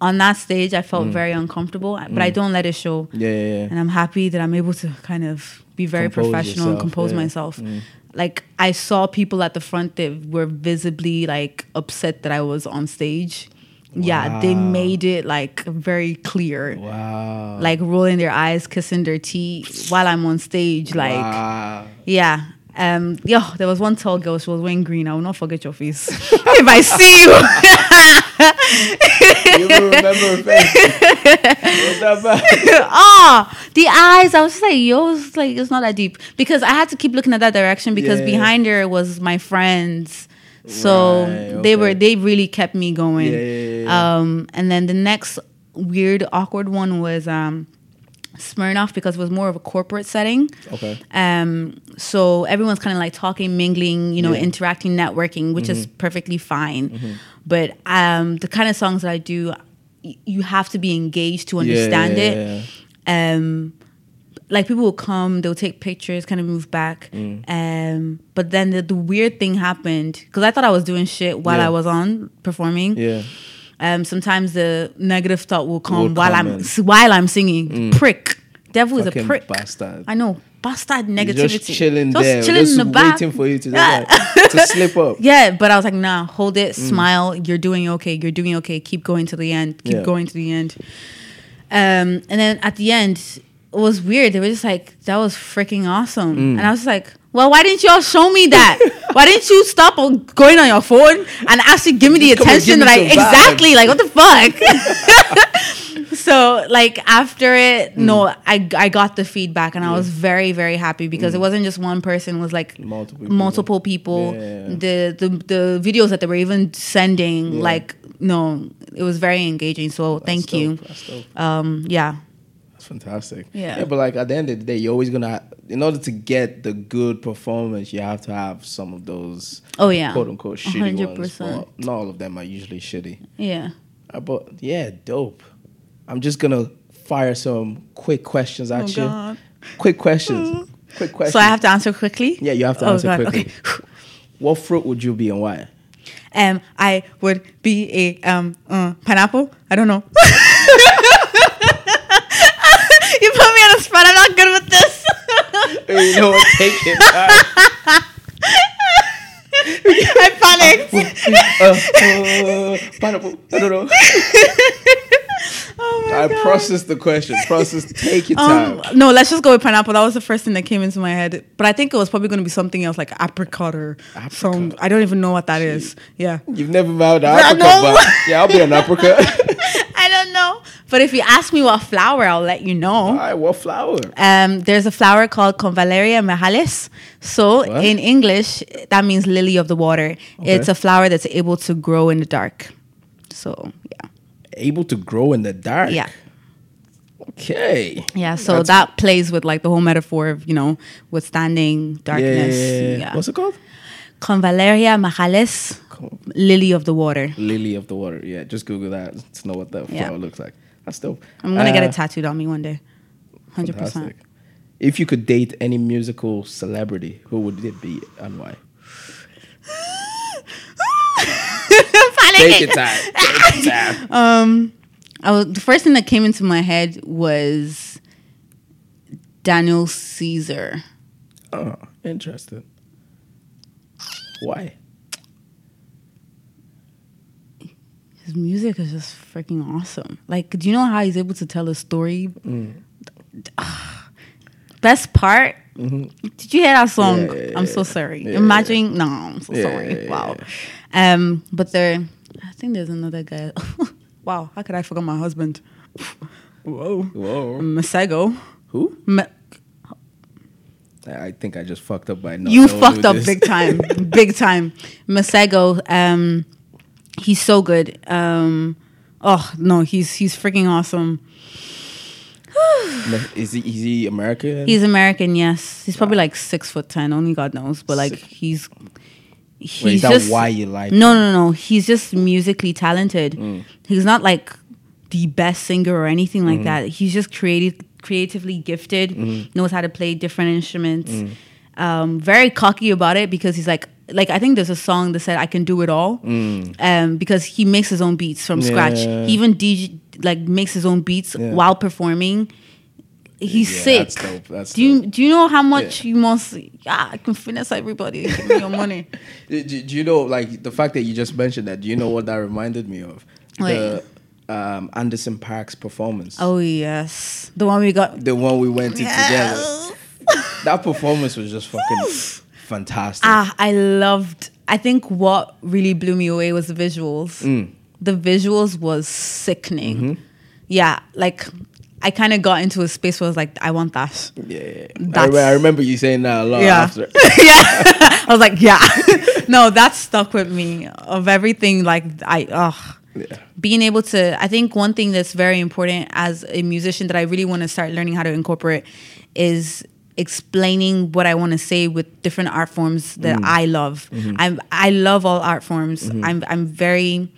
on that stage, I Mm. felt very uncomfortable. But I don't let it show, Yeah, yeah, yeah. and I'm happy that I'm able to kind of be very Compose professional and compose yeah. Mm. Like I saw people at the front that were visibly like upset that I was on stage. Yeah, they made it like very clear. Wow. Like rolling their eyes, kissing their teeth while I'm on stage. Like wow. yeah. Um, yo, there was one tall girl. She was wearing green. I will not forget your face. (laughs) if I see you, you even remember face. Was that bad? ah, the eyes. I was just like, yo, it's like it's not that deep because I had to keep looking at that direction because Yeah. behind her was my friends. So Right, they were they really kept me going. Yeah, yeah, yeah, yeah. Um, and then the next weird awkward one was um, Smirnoff because it was more of a corporate setting. Okay. Um, so everyone's kind of like talking, mingling, you know, Yeah. Mm-hmm. interacting, networking, which is perfectly fine. But um, the kind of songs that I do, y- you have to be engaged to understand yeah, it. yeah, Um, like people will come, they'll take pictures, kind of move back. Mm. Um, but then the, the weird thing happened because I thought I was doing shit while. I was on performing. Yeah. Um, sometimes the negative thought will come Will while come I'm in. while I'm singing. Prick. Devil is a prick. bastard. I know. Bastard You're negativity. Just chilling Just there, chilling just in the back. waiting for you to, Yeah. like, (laughs) to slip up. Yeah, but I was like, nah, hold it, Mm. smile. You're doing okay. You're doing okay. Keep going to the end. Keep Yeah. going to the end. Um, and then at the end, it was weird. They were just like, that was freaking awesome. Mm. And I was like, well, why didn't y'all show me that? (laughs) why didn't you stop on going on your phone and actually give me the Just attention that I exactly like? What the fuck? (laughs) (laughs) so like after it, no, I I got the feedback and I was very very happy because it wasn't just one person. It was like Multiple people. multiple people. Yeah. The, the the videos that they were even sending, Yeah. like no, it was very engaging. So That's thank dope, you. Um, yeah, fantastic. Yeah. but like at the end of the day, you're always gonna, in order to get the good performance, you have to have some of those Oh yeah, quote unquote shitty ones. 100%. Well, not all of them are usually shitty. yeah. Uh, but yeah, dope. I'm just gonna fire some quick questions at Oh, you. God. Quick questions. quick questions. So I have to answer quickly. Yeah, you have to Oh, answer God, quickly. okay. (laughs) What fruit would you be and why? Um, I would be a um uh, pineapple. I don't know. (laughs) you put me on the spot. I'm not good with this. You know? Take it. (laughs) I panicked. uh, (laughs) uh, pineapple. I don't know. (laughs) Oh my I God. process the question. Process. Take your time. Um, no, let's just go with pineapple. That was the first thing that came into my head. But I think it was probably going to be something else like apricot or some. I don't even know what that is. Yeah. You've never married an apricot, know. but yeah, I'll be an apricot. I don't know. But if you ask me what flower, I'll let you know. All right, what flower? Um, there's a flower called Convallaria majalis. So What? in English, that means lily of the water. It's a flower that's able to grow in the dark. So yeah, Able to grow in the dark. yeah, Okay. yeah. So That's- that plays with like the whole metaphor of you know withstanding darkness. yeah, yeah. Yeah. What's it called? Convallaria majalis, lily of the water. Lily of the water. Yeah, just Google that to know what that Yeah. flower looks like. That's dope. I'm gonna get Uh, it tattooed on me one day. Hundred percent. If you could date any musical celebrity, who would it be and why? (laughs) Take your time. Take your (laughs) time. Um, I was, the first thing that came into my head was Daniel Caesar. Oh, interesting. Why? His music is just freaking awesome. Like, do you know how he's able to tell a story? Ah. (sighs) Best part. Did you hear that song? Mm-hmm. Yeah, yeah, I'm so sorry. yeah. Imagine. No, I'm so sorry. wow. Um, but there, I think there's another guy. (laughs) wow, how could I forget my husband? (laughs) Whoa, Whoa. Masego. Who? Ma- I think I just fucked up by now. you fucked up big time, (laughs) big time. Masego, um, he's so good. Um, oh no, he's he's freaking awesome. Is he? Is he American? He's American, yes. He's probably like six foot ten. Only God knows, but like he's he's Wait, is that just why you like? no, no, no. He's just musically talented. Mm. He's not like the best singer or anything like that. He's just creative, creatively gifted. Mm-hmm. Knows how to play different instruments. Mm. Um, very cocky about it because he's like, like I think there's a song that said I can do it all. Um, because he makes his own beats from scratch. Mm. He even DJ like makes his own beats Yeah. while performing. He's Yeah, sick. that's dope, that's do you dope. do you know how much you must? Yeah, I can finesse everybody. Give me your money. (laughs) Do, do- you know, like the fact that you just mentioned that? Do you know what that reminded me of? The um, Anderson .Paak's performance. Oh yes, the one we got. The one we went to together. That performance was just fucking (laughs) fantastic. Ah, I loved. I think what really blew me away was the visuals. Mm. The visuals was sickening. Mm-hmm. Yeah, like I kind of got into a space where I was like, I want that. yeah. I, That's- remember, I remember you saying that a lot Yeah. after. (laughs) yeah, (laughs) I was like, yeah. (laughs) no, that stuck with me. Of everything, like I, ugh, Yeah. being able to i think one thing that's very important as a musician that i really want to start learning how to incorporate is explaining what i want to say with different art forms that Mm. i love Mm-hmm. i'm i love all art forms i'm i'm very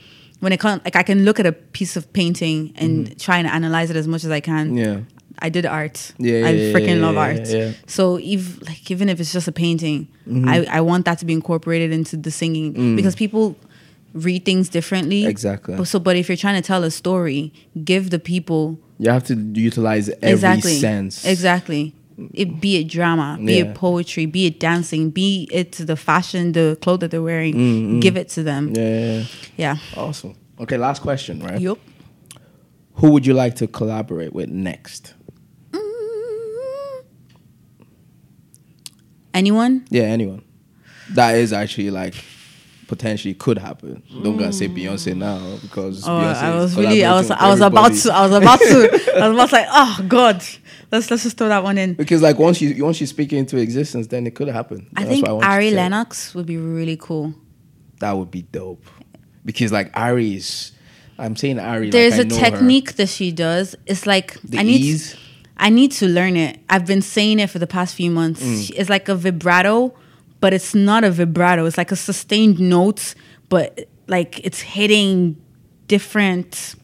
when it comes like i can look at a piece of painting and try and analyze it as much as i can Mm-hmm. Yeah. I did art. Yeah, I freaking yeah, love art. yeah. So if like even if it's just a painting, Mm-hmm. I, I want that to be incorporated into the singing because people read things differently. Mm. Exactly. So but if you're trying to tell a story, give the people You have to utilize every exactly sense. Exactly. It be it drama, be Yeah. it poetry, be it dancing, be it the fashion, the clothes that they're wearing. Mm, mm. Give it to them. Yeah, yeah, yeah. Awesome. Okay, last question, right? Yup. Who would you like to collaborate with next? Mm. Anyone? Yeah, anyone. That is actually like potentially could happen. Don't gotta say Beyonce mm. now because Oh, Beyonce I was really, I was, I was about to, I was about to, I was about to (laughs) like, oh God, let's let's just throw that one in. Because like once you once you speak it into existence, then it could happen. I That's think why want you to Ari. Lennox would be really cool. That would be dope. Because like Ari is, I'm saying Ari. There's like, I a know her. technique that she does. It's like The I need, ease. I need to learn it. I've been saying it for the past few months. Mm. It's like a vibrato, but it's not a vibrato. It's like a sustained note, but like it's hitting different.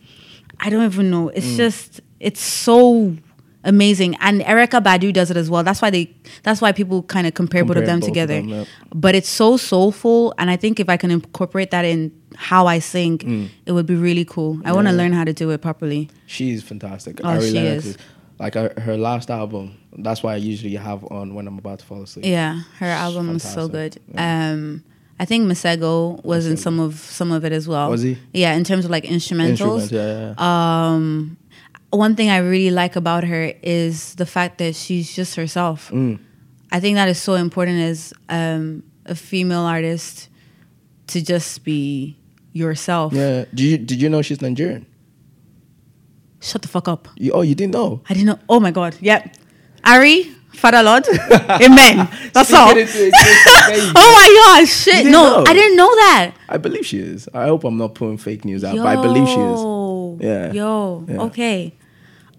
I don't even know. Mm. It's just it's so amazing. And Erykah Badu does it as well. That's why they. That's why people kind of compare, both of them both of together. them, yep. But it's so soulful, and I think if I can incorporate that in how I sing, it would be really cool. I want to Mm. Learn how to do it properly. She's fantastic. Oh, Ari she is. like her, her last album. That's why I usually have on when I'm about to fall asleep. Yeah, her album was so good. Fantastic. Um, I think Masego was in some of some of it as well. Was he? Yeah, in terms of like instrumentals. Instruments, yeah, yeah. Um, one thing I really like about her is the fact that she's just herself. Mm. I think that is so important as um, a female artist to just be yourself. yeah. Did you did you know she's Nigerian? Shut the fuck up. You, oh, you didn't know. I didn't know. Oh my god. Yep. Ari, Father Lord, (laughs) Amen. That's all. it into existence. There you go. Oh my gosh, shit. No, know? I didn't know that. I believe she is. I hope I'm not putting fake news out, but I believe she is. Yeah. Yo. Yeah. Okay.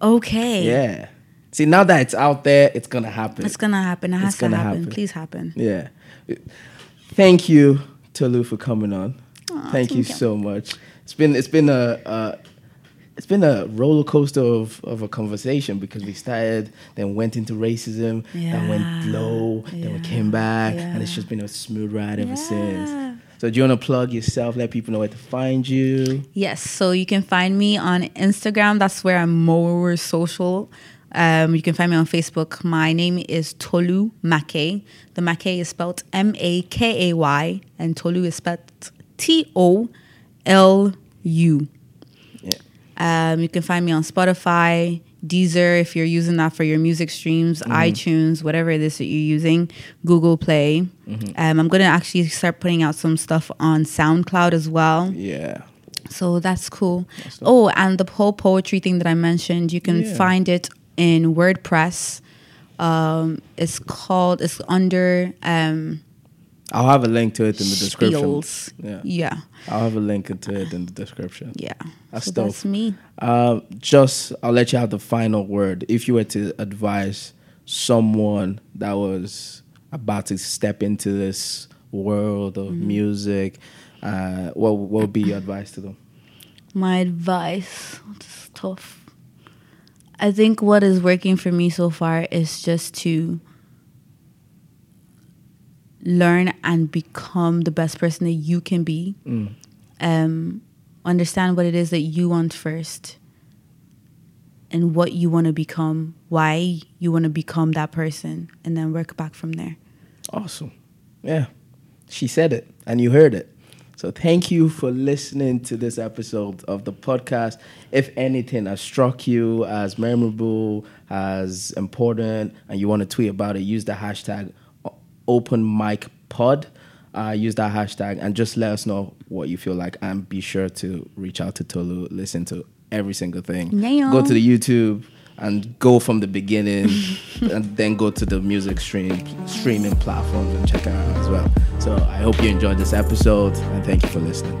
Okay. Yeah. See, now that it's out there, it's gonna happen. It's gonna happen. It has It's to happen. happen. Please happen. Yeah. Thank you, Tolu, for coming on. Aw, thank you you. so much. It's been it's been a uh, it's been a roller coaster of, of a conversation because we started, then went into racism, then went Yeah. low, then we came back, and it's just been a smooth ride ever Yeah. since. So do you want to plug yourself? Let people know where to find you. Yes. So you can find me on Instagram. That's where I'm more social. Um, you can find me on Facebook. My name is Tolu Makay. The Makay is spelled M A K A Y, and Tolu is spelled T O L U. Yeah. Um, you can find me on Spotify, Deezer if you're using that for your music streams, Mm-hmm. iTunes, whatever it is that you're using, Google Play. Mm-hmm. Um, I'm gonna actually start putting out some stuff on SoundCloud as well. Yeah. So that's cool. That's oh, and the whole poetry thing that I mentioned, you can Yeah. find it in WordPress. Um, it's called. It's under um, I'll have a link to it in the description. Yeah. Yeah, I'll have a link to it in the description. yeah. That's so dope. that's me. Um, just I'll let you have the final word. If you were to advise someone that was about to step into this world of Mm-hmm. music, uh, what what would be your advice to them? My advice, it's tough. I think what is working for me so far is just to learn and become the best person that you can be. Mm. Um, understand what it is that you want first and what you want to become, why you want to become that person, and then work back from there. Awesome. Yeah. She said it and you heard it. So thank you for listening to this episode of the podcast. If anything has struck you as memorable, as important, and you want to tweet about it, use the hashtag open mic pod. Uh, use that hashtag and just let us know what you feel like and be sure to reach out to Tolu, listen to every single thing. Yeah. Go to the YouTube and go from the beginning (laughs) and then go to the music stream streaming platforms and check it out as well. So I hope you enjoyed this episode and thank you for listening.